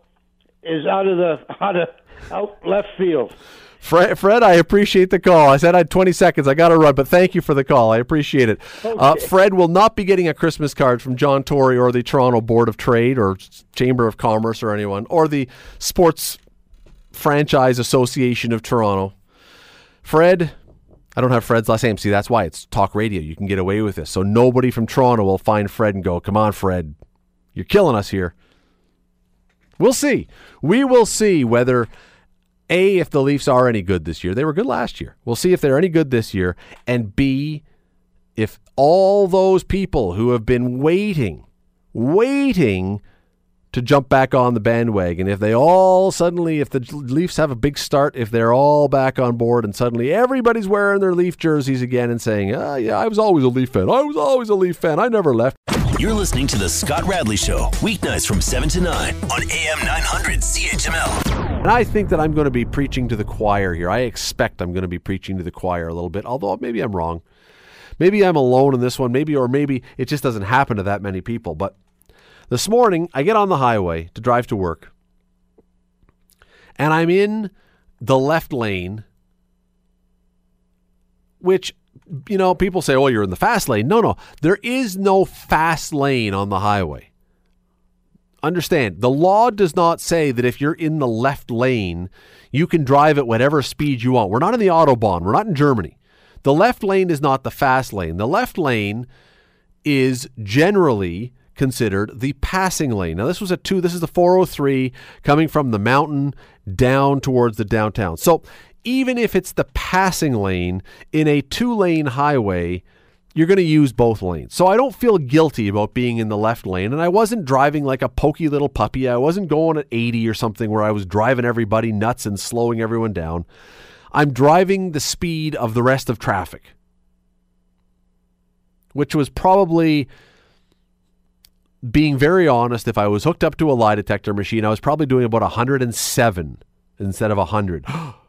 S8: is out of the out of out left field.
S2: Fred, Fred, I appreciate the call. I said I had 20 seconds. I got to run, but thank you for the call. I appreciate it. Uh, okay. Uh, Fred will not be getting a Christmas card from John Tory or the Toronto Board of Trade or Chamber of Commerce or anyone or the Sports Franchise Association of Toronto. Fred, I don't have Fred's last name. See, that's why it's talk radio. You can get away with this. So nobody from Toronto will find Fred and go, "Come on, Fred, you're killing us here. We'll see. We will see whether A, if the Leafs are any good this year. They were good last year. We'll see if they're any good this year. And B, if all those people who have been waiting, waiting to jump back on the bandwagon, if they all suddenly, if the Leafs have a big start, if they're all back on board and suddenly everybody's wearing their Leaf jerseys again and saying, ah, yeah, I was always a Leaf fan. I was always a Leaf fan. I never left.
S1: You're listening to The Scott Radley Show, weeknights from 7 to 9 on AM 900 CHML.
S2: And I think that I'm going to be preaching to the choir here. I expect I'm going to be preaching to the choir a little bit, although maybe I'm wrong. Maybe I'm alone in this one, maybe, or maybe it just doesn't happen to that many people. But this morning, I get on the highway to drive to work, and I'm in the left lane, which you know, people say, oh, you're in the fast lane. No, no, there is no fast lane on the highway. Understand, the law does not say that if you're in the left lane, you can drive at whatever speed you want. We're not in the Autobahn, we're not in Germany. The left lane is not the fast lane. The left lane is generally considered the passing lane. Now, this was a two, this is the 403 coming from the mountain down towards the downtown. So, even if it's the passing lane in a two lane highway, you're going to use both lanes. So I don't feel guilty about being in the left lane. And I wasn't driving like a pokey little puppy. I wasn't going at 80 or something where I was driving everybody nuts and slowing everyone down. I'm driving the speed of the rest of traffic, which was probably being very honest. If I was hooked up to a lie detector machine, I was probably doing about 107 instead of 100. [GASPS] [GASPS]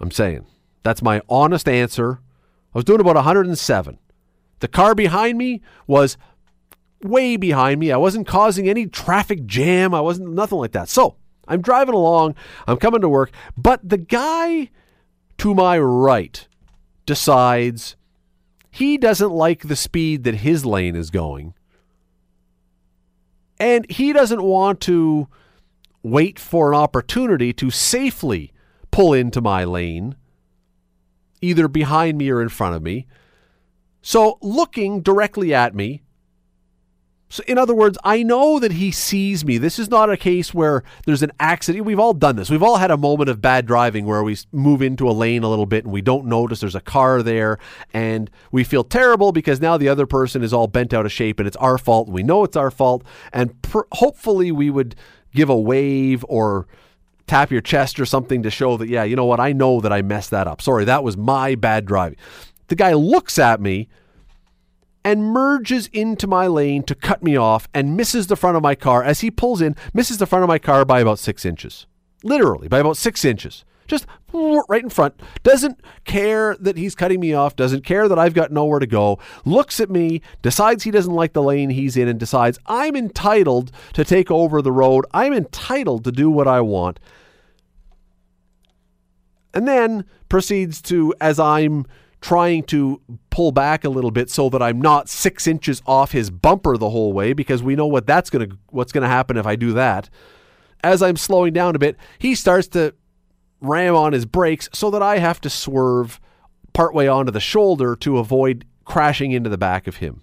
S2: I'm saying. That's my honest answer. I was doing about 107. The car behind me was way behind me. I wasn't causing any traffic jam. I wasn't nothing like that. So I'm driving along. I'm coming to work. But the guy to my right decides he doesn't like the speed that his lane is going. And he doesn't want to wait for an opportunity to safely pull into my lane, either behind me or in front of me. So, looking directly at me, so in other words, I know that he sees me. This is not a case where there's an accident. We've all done this. We've all had a moment of bad driving where we move into a lane a little bit and we don't notice there's a car there and we feel terrible because now the other person is all bent out of shape and it's our fault we know it's our fault and pr- hopefully we would give a wave or tap your chest or something to show that, yeah, you know what, I know that I messed that up. Sorry, that was my bad driving. The guy looks at me and merges into my lane to cut me off and misses the front of my car as he pulls in, misses the front of my car by about six inches. Literally, by about six inches. Just right in front. Doesn't care that he's cutting me off, doesn't care that I've got nowhere to go, looks at me, decides he doesn't like the lane he's in, and decides I'm entitled to take over the road. I'm entitled to do what I want and then proceeds to, as I'm trying to pull back a little bit so that I'm not six inches off his bumper the whole way, because we know what that's gonna what's gonna happen if I do that. As I'm slowing down a bit, he starts to ram on his brakes so that I have to swerve partway onto the shoulder to avoid crashing into the back of him.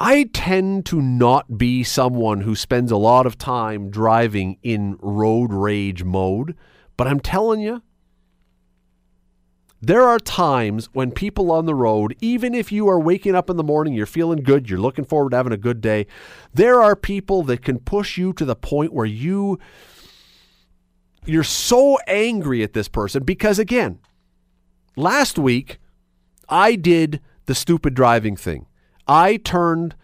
S2: I tend to not be someone who spends a lot of time driving in road rage mode, but I'm telling you, there are times when people on the road, even if you are waking up in the morning, you're feeling good, you're looking forward to having a good day, there are people that can push you to the point where you you're so angry at this person because again, last week I did the stupid driving thing. I turned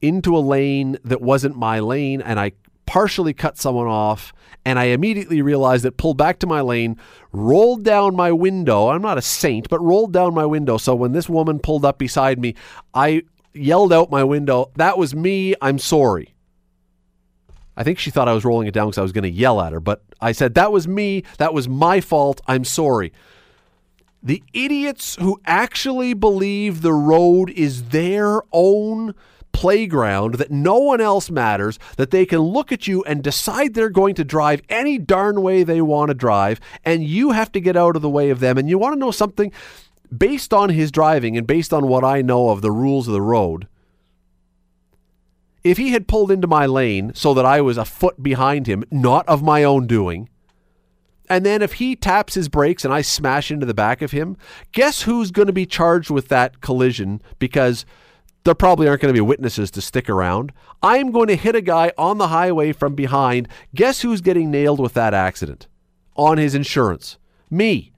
S2: into a lane that wasn't my lane and I partially cut someone off and I immediately realized that pulled back to my lane, rolled down my window. I'm not a saint, but rolled down my window. So when this woman pulled up beside me, I yelled out my window, That was me. I'm sorry. I think she thought I was rolling it down because I was going to yell at her, but I said, That was me. That was my fault. I'm sorry. The idiots who actually believe the road is their own playground, that no one else matters, that they can look at you and decide they're going to drive any darn way they want to drive, and you have to get out of the way of them. And you want to know something? Based on his driving and based on what I know of the rules of the road, if he had pulled into my lane so that I was a foot behind him, not of my own doing, and then if he taps his brakes and I smash into the back of him, guess who's going to be charged with that collision because there probably aren't going to be witnesses to stick around. I'm going to hit a guy on the highway from behind. Guess who's getting nailed with that accident? On his insurance. Me.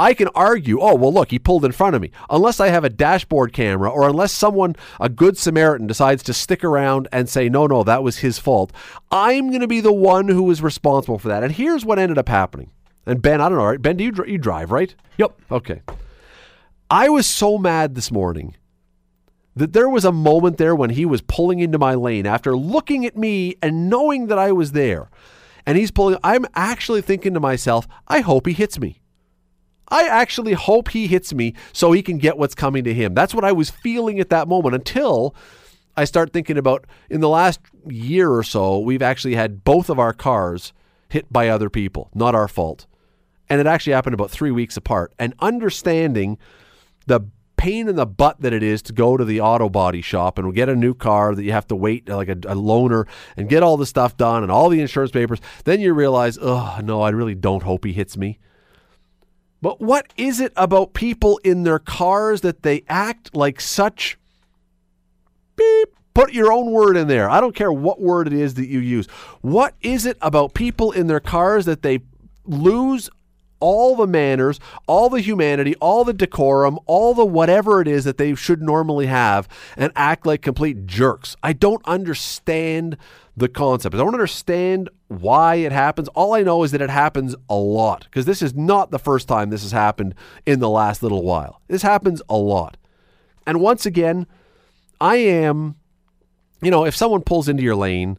S2: I can argue, oh, well, look, he pulled in front of me. Unless I have a dashboard camera or unless someone, a good Samaritan, decides to stick around and say, no, no, that was his fault, I'm going to be the one who is responsible for that. And here's what ended up happening. And Ben, I don't know, right? Ben, do you, you drive, right?
S9: Yep.
S2: Okay. I was so mad this morning that there was a moment there when he was pulling into my lane after looking at me and knowing that I was there. And he's pulling, I'm actually thinking to myself, I hope he hits me. I actually hope he hits me so he can get what's coming to him. That's what I was feeling at that moment until I start thinking about in the last year or so, we've actually had both of our cars hit by other people, not our fault. And it actually happened about three weeks apart. And understanding the pain in the butt that it is to go to the auto body shop and get a new car that you have to wait like a, a loaner and get all the stuff done and all the insurance papers, then you realize, oh, no, I really don't hope he hits me. But what is it about people in their cars that they act like such beep? Put your own word in there. I don't care what word it is that you use. What is it about people in their cars that they lose all the manners, all the humanity, all the decorum, all the whatever it is that they should normally have and act like complete jerks? I don't understand the concept. I don't understand why it happens. All I know is that it happens a lot because this is not the first time this has happened in the last little while. This happens a lot. And once again, I am, you know, if someone pulls into your lane,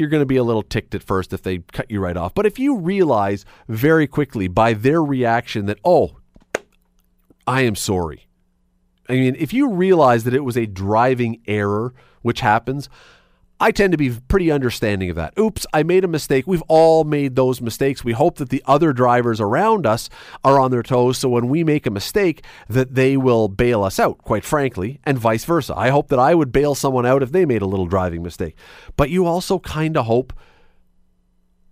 S2: you're going to be a little ticked at first if they cut you right off. But if you realize very quickly by their reaction that, oh, I am sorry. I mean, if you realize that it was a driving error, which happens, I tend to be pretty understanding of that. Oops, I made a mistake. We've all made those mistakes. We hope that the other drivers around us are on their toes so when we make a mistake that they will bail us out, quite frankly, and vice versa. I hope that I would bail someone out if they made a little driving mistake. But you also kind of hope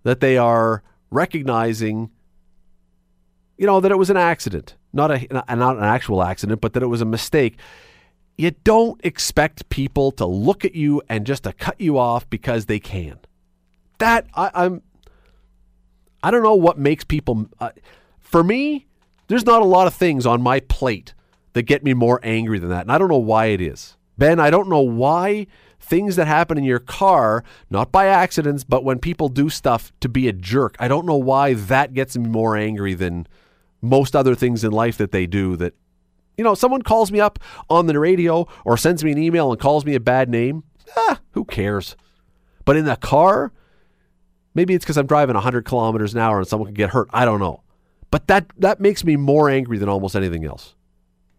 S2: that they are recognizing you know that it was an accident, not a not an actual accident, but that it was a mistake you don't expect people to look at you and just to cut you off because they can. That I, I'm. I don't know what makes people. Uh, for me, there's not a lot of things on my plate that get me more angry than that, and I don't know why it is. Ben, I don't know why things that happen in your car, not by accidents, but when people do stuff to be a jerk, I don't know why that gets me more angry than most other things in life that they do that you know, someone calls me up on the radio or sends me an email and calls me a bad name. Ah, who cares? But in the car, maybe it's because I'm driving 100 kilometers an hour and someone could get hurt. I don't know. But that that makes me more angry than almost anything else.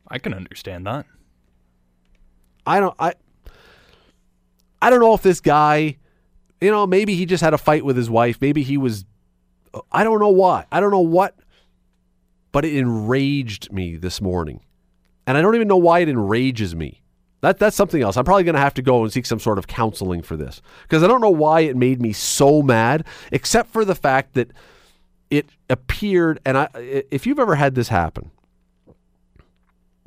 S9: I can understand that.
S2: I don't I I don't know if this guy, you know, maybe he just had a fight with his wife. Maybe he was I don't know why. I don't know what but it enraged me this morning and I don't even know why it enrages me. That that's something else. I'm probably going to have to go and seek some sort of counseling for this because I don't know why it made me so mad, except for the fact that it appeared. And I, if you've ever had this happen,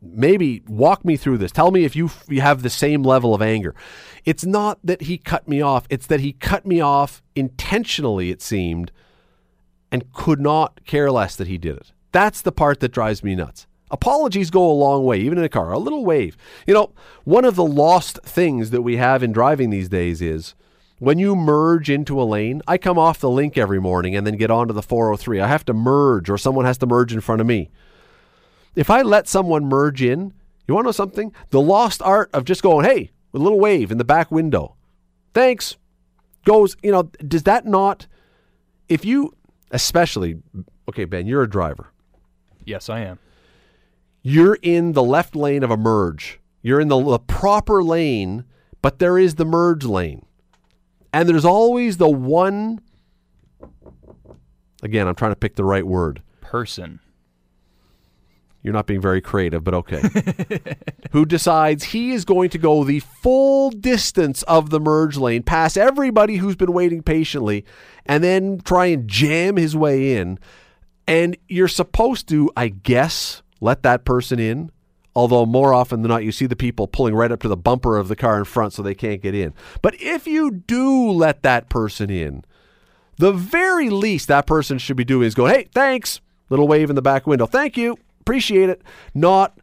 S2: maybe walk me through this. Tell me if you you have the same level of anger. It's not that he cut me off; it's that he cut me off intentionally. It seemed, and could not care less that he did it. That's the part that drives me nuts. Apologies go a long way, even in a car. A little wave. You know, one of the lost things that we have in driving these days is when you merge into a lane. I come off the Linc every morning and then get onto the 403. I have to merge, or someone has to merge in front of me. If I let someone merge in, you want to know something? The lost art of just going, hey, a little wave in the back window. Thanks. Goes, you know, does that not, if you, especially, okay, Ben, you're a driver.
S9: Yes, I am
S2: you're in the left lane of a merge. You're in the, the proper lane, but there is the merge lane. And there's always the one again, I'm trying to pick the right word.
S9: Person.
S2: You're not being very creative, but okay. [LAUGHS] Who decides he is going to go the full distance of the merge lane, pass everybody who's been waiting patiently, and then try and jam his way in. And you're supposed to, I guess, let that person in. Although more often than not, you see the people pulling right up to the bumper of the car in front so they can't get in. But if you do let that person in, the very least that person should be doing is going, hey, thanks. Little wave in the back window. Thank you. Appreciate it. Not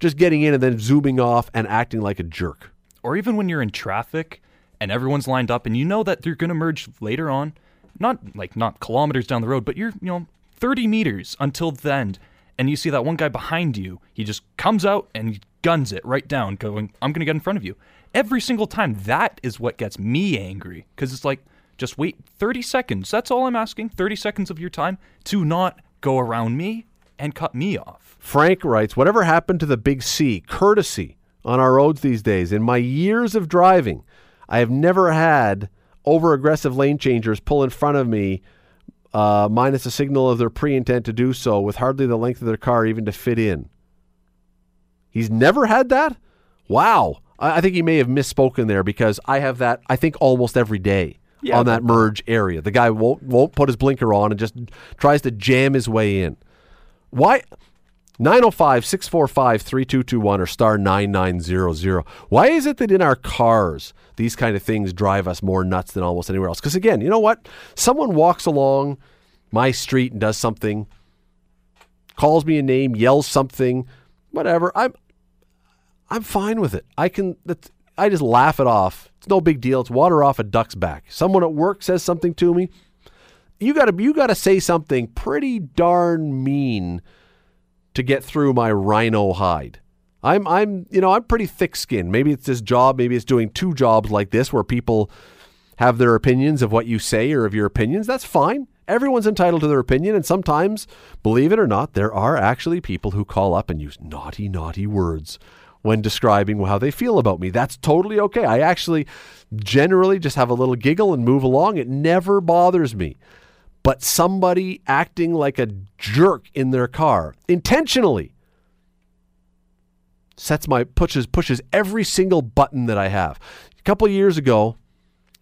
S2: just getting in and then zooming off and acting like a jerk.
S9: Or even when you're in traffic and everyone's lined up and you know that they're going to merge later on, not like not kilometers down the road, but you're, you know, 30 meters until the end and you see that one guy behind you, he just comes out and guns it right down going, "I'm going to get in front of you." Every single time that is what gets me angry cuz it's like just wait 30 seconds. That's all I'm asking. 30 seconds of your time to not go around me and cut me off.
S2: Frank writes, Whatever happened to the big C, courtesy on our roads these days? In my years of driving, I have never had over aggressive lane changers pull in front of me, uh, minus a signal of their pre intent to do so, with hardly the length of their car even to fit in. He's never had that? Wow. I, I think he may have misspoken there because I have that, I think, almost every day.
S9: Yeah,
S2: on that merge area, the guy won't won't put his blinker on and just tries to jam his way in. Why? 905 645 3221 or star 9900. Why is it that in our cars, these kind of things drive us more nuts than almost anywhere else? Because again, you know what? Someone walks along my street and does something, calls me a name, yells something, whatever. I'm I'm fine with it. I can I just laugh it off. It's no big deal. It's water off a duck's back. Someone at work says something to me. You got to you got to say something pretty darn mean to get through my rhino hide. I'm I'm you know I'm pretty thick skinned. Maybe it's this job. Maybe it's doing two jobs like this where people have their opinions of what you say or of your opinions. That's fine. Everyone's entitled to their opinion, and sometimes, believe it or not, there are actually people who call up and use naughty, naughty words when describing how they feel about me. That's totally okay. I actually generally just have a little giggle and move along. It never bothers me but somebody acting like a jerk in their car intentionally sets my pushes pushes every single button that I have. A couple years ago,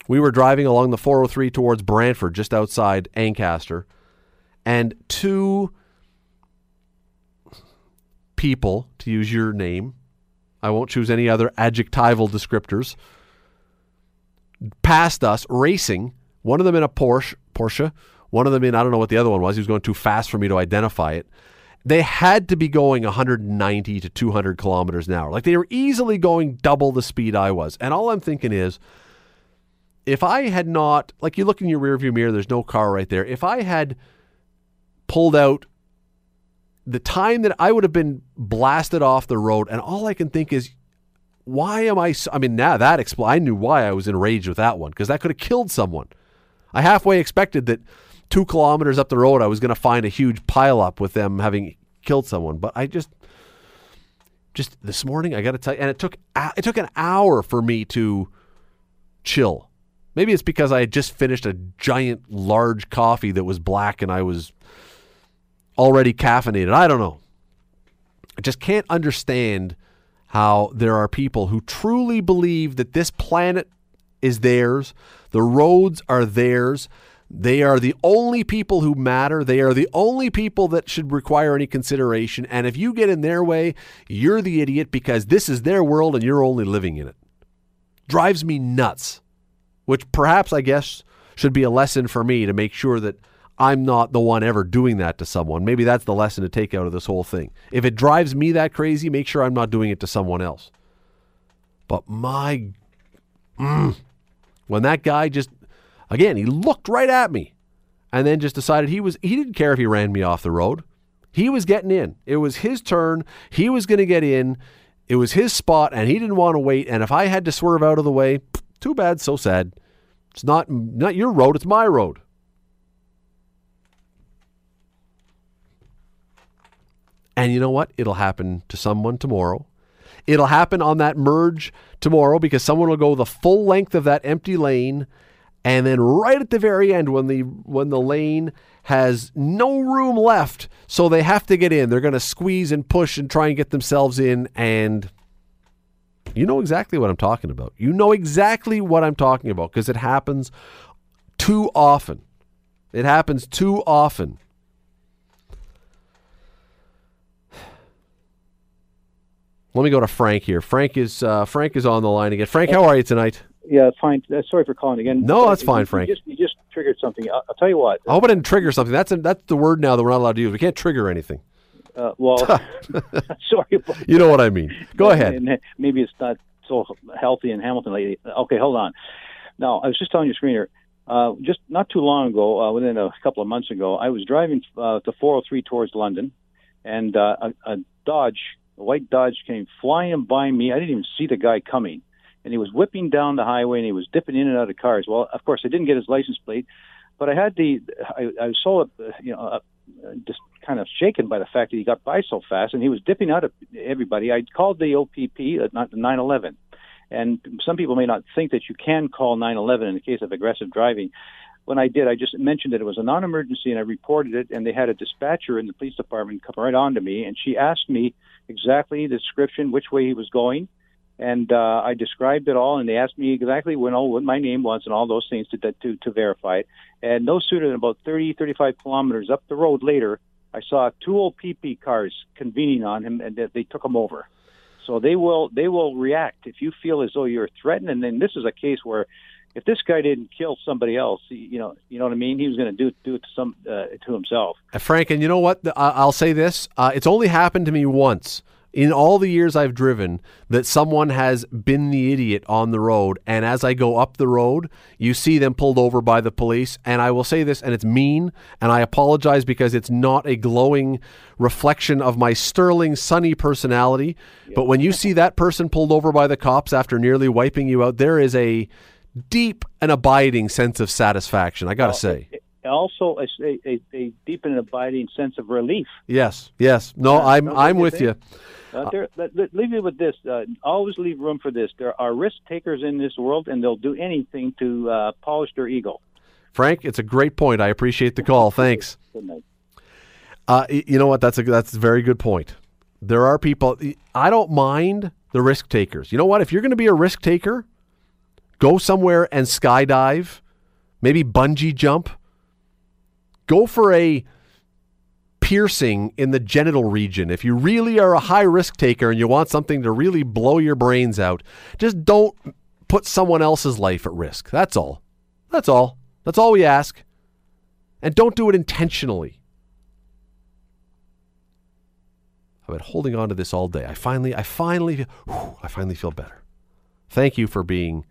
S2: we were driving along the 403 towards Brantford, just outside Ancaster, and two people, to use your name, I won't choose any other adjectival descriptors, passed us racing. One of them in a Porsche, Porsche, one of them in I don't know what the other one was. He was going too fast for me to identify it. They had to be going 190 to 200 kilometers an hour. Like they were easily going double the speed I was. And all I'm thinking is, if I had not, like you look in your rearview mirror, there's no car right there. If I had pulled out the time that I would have been blasted off the road, and all I can think is, why am I? So, I mean, now that expl- I knew why I was enraged with that one because that could have killed someone. I halfway expected that two kilometers up the road, I was going to find a huge pileup with them having killed someone, but I just, just this morning, I got to tell you, and it took it took an hour for me to chill. Maybe it's because I had just finished a giant, large coffee that was black, and I was already caffeinated. I don't know. I just can't understand how there are people who truly believe that this planet is theirs, the roads are theirs. They are the only people who matter. They are the only people that should require any consideration. And if you get in their way, you're the idiot because this is their world and you're only living in it. Drives me nuts, which perhaps I guess should be a lesson for me to make sure that I'm not the one ever doing that to someone. Maybe that's the lesson to take out of this whole thing. If it drives me that crazy, make sure I'm not doing it to someone else. But my. Mm, when that guy just. Again, he looked right at me and then just decided he was. He didn't care if he ran me off the road. He was getting in. It was his turn. He was going to get in. It was his spot, and he didn't want to wait. And if I had to swerve out of the way, too bad, so sad. It's not not your road, it's my road. And you know what? It'll happen to someone tomorrow. It'll happen on that merge tomorrow because someone will go the full length of that empty lane and then right at the very end when the when the lane has no room left so they have to get in they're going to squeeze and push and try and get themselves in and you know exactly what I'm talking about. You know exactly what I'm talking about because it happens too often. It happens too often. Let me go to Frank here. Frank is uh, Frank is on the line again. Frank, how are you tonight?
S7: Yeah, fine. Uh, sorry for calling again.
S2: No, that's fine,
S7: you-
S2: Frank.
S7: You just, you just triggered something. I'll, I'll tell you what.
S2: I hope I didn't trigger something. That's a, that's the word now that we're not allowed to use. We can't trigger anything.
S7: Uh, well, [LAUGHS] [LAUGHS] sorry. About
S2: You know what I mean. Go ahead.
S7: Maybe it's not so healthy in Hamilton lately. Okay, hold on. Now, I was just telling your screener. Uh, just not too long ago, uh, within a couple of months ago, I was driving uh, the 403 towards London, and uh, a, a Dodge, a white Dodge, came flying by me. I didn't even see the guy coming, and he was whipping down the highway and he was dipping in and out of cars. Well, of course, I didn't get his license plate, but I had the. I, I was so, uh, you know, uh, just kind of shaken by the fact that he got by so fast, and he was dipping out of everybody. I called the OPP, uh, not the 911 and some people may not think that you can call 911 in the case of aggressive driving. When I did, I just mentioned that it was a non-emergency, and I reported it. And they had a dispatcher in the police department come right on to me, and she asked me exactly the description, which way he was going, and uh, I described it all. And they asked me exactly when all what my name was and all those things to to to verify it. And no sooner than about 30, 35 kilometers up the road later, I saw two OPP cars convening on him, and they took him over. So they will they will react if you feel as though you're threatened. And then this is a case where if this guy didn't kill somebody else, you know, you know what I mean. He was going to do do it to some uh, to himself.
S2: Uh, Frank, and you know what? I'll say this: uh, it's only happened to me once in all the years I've driven that someone has been the idiot on the road. And as I go up the road, you see them pulled over by the police. And I will say this, and it's mean, and I apologize because it's not a glowing reflection of my sterling, sunny personality. But when you see that person pulled over by the cops after nearly wiping you out, there is a deep and abiding sense of satisfaction. I got to say.
S7: Also, a, a, a deep and abiding sense of relief.
S2: Yes, yes. No,
S7: Yeah,
S2: I'm I'm with
S7: think?
S2: you.
S7: Uh, there, let, let- leave me with this. Uh, always leave room for this. There are risk takers in this world, and they'll do anything to uh, polish their ego.
S2: Frank, it's a great point. I appreciate the call. Thanks.
S7: Good night.
S2: Uh, you know what? That's a that's a very good point. There are people. I don't mind the risk takers. You know what? If you're going to be a risk taker, go somewhere and skydive, maybe bungee jump. Go for a piercing in the genital region. If you really are a high risk taker and you want something to really blow your brains out, just don't put someone else's life at risk. That's all. That's all. That's all we ask. And don't do it intentionally. I've been holding on to this all day. I finally, I finally, whew, I finally feel better. Thank you for being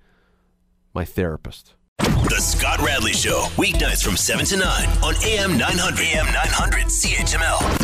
S2: my therapist.
S1: The Scott Radley Show, weeknights from 7 to 9 on AM 900. AM 900 CHML.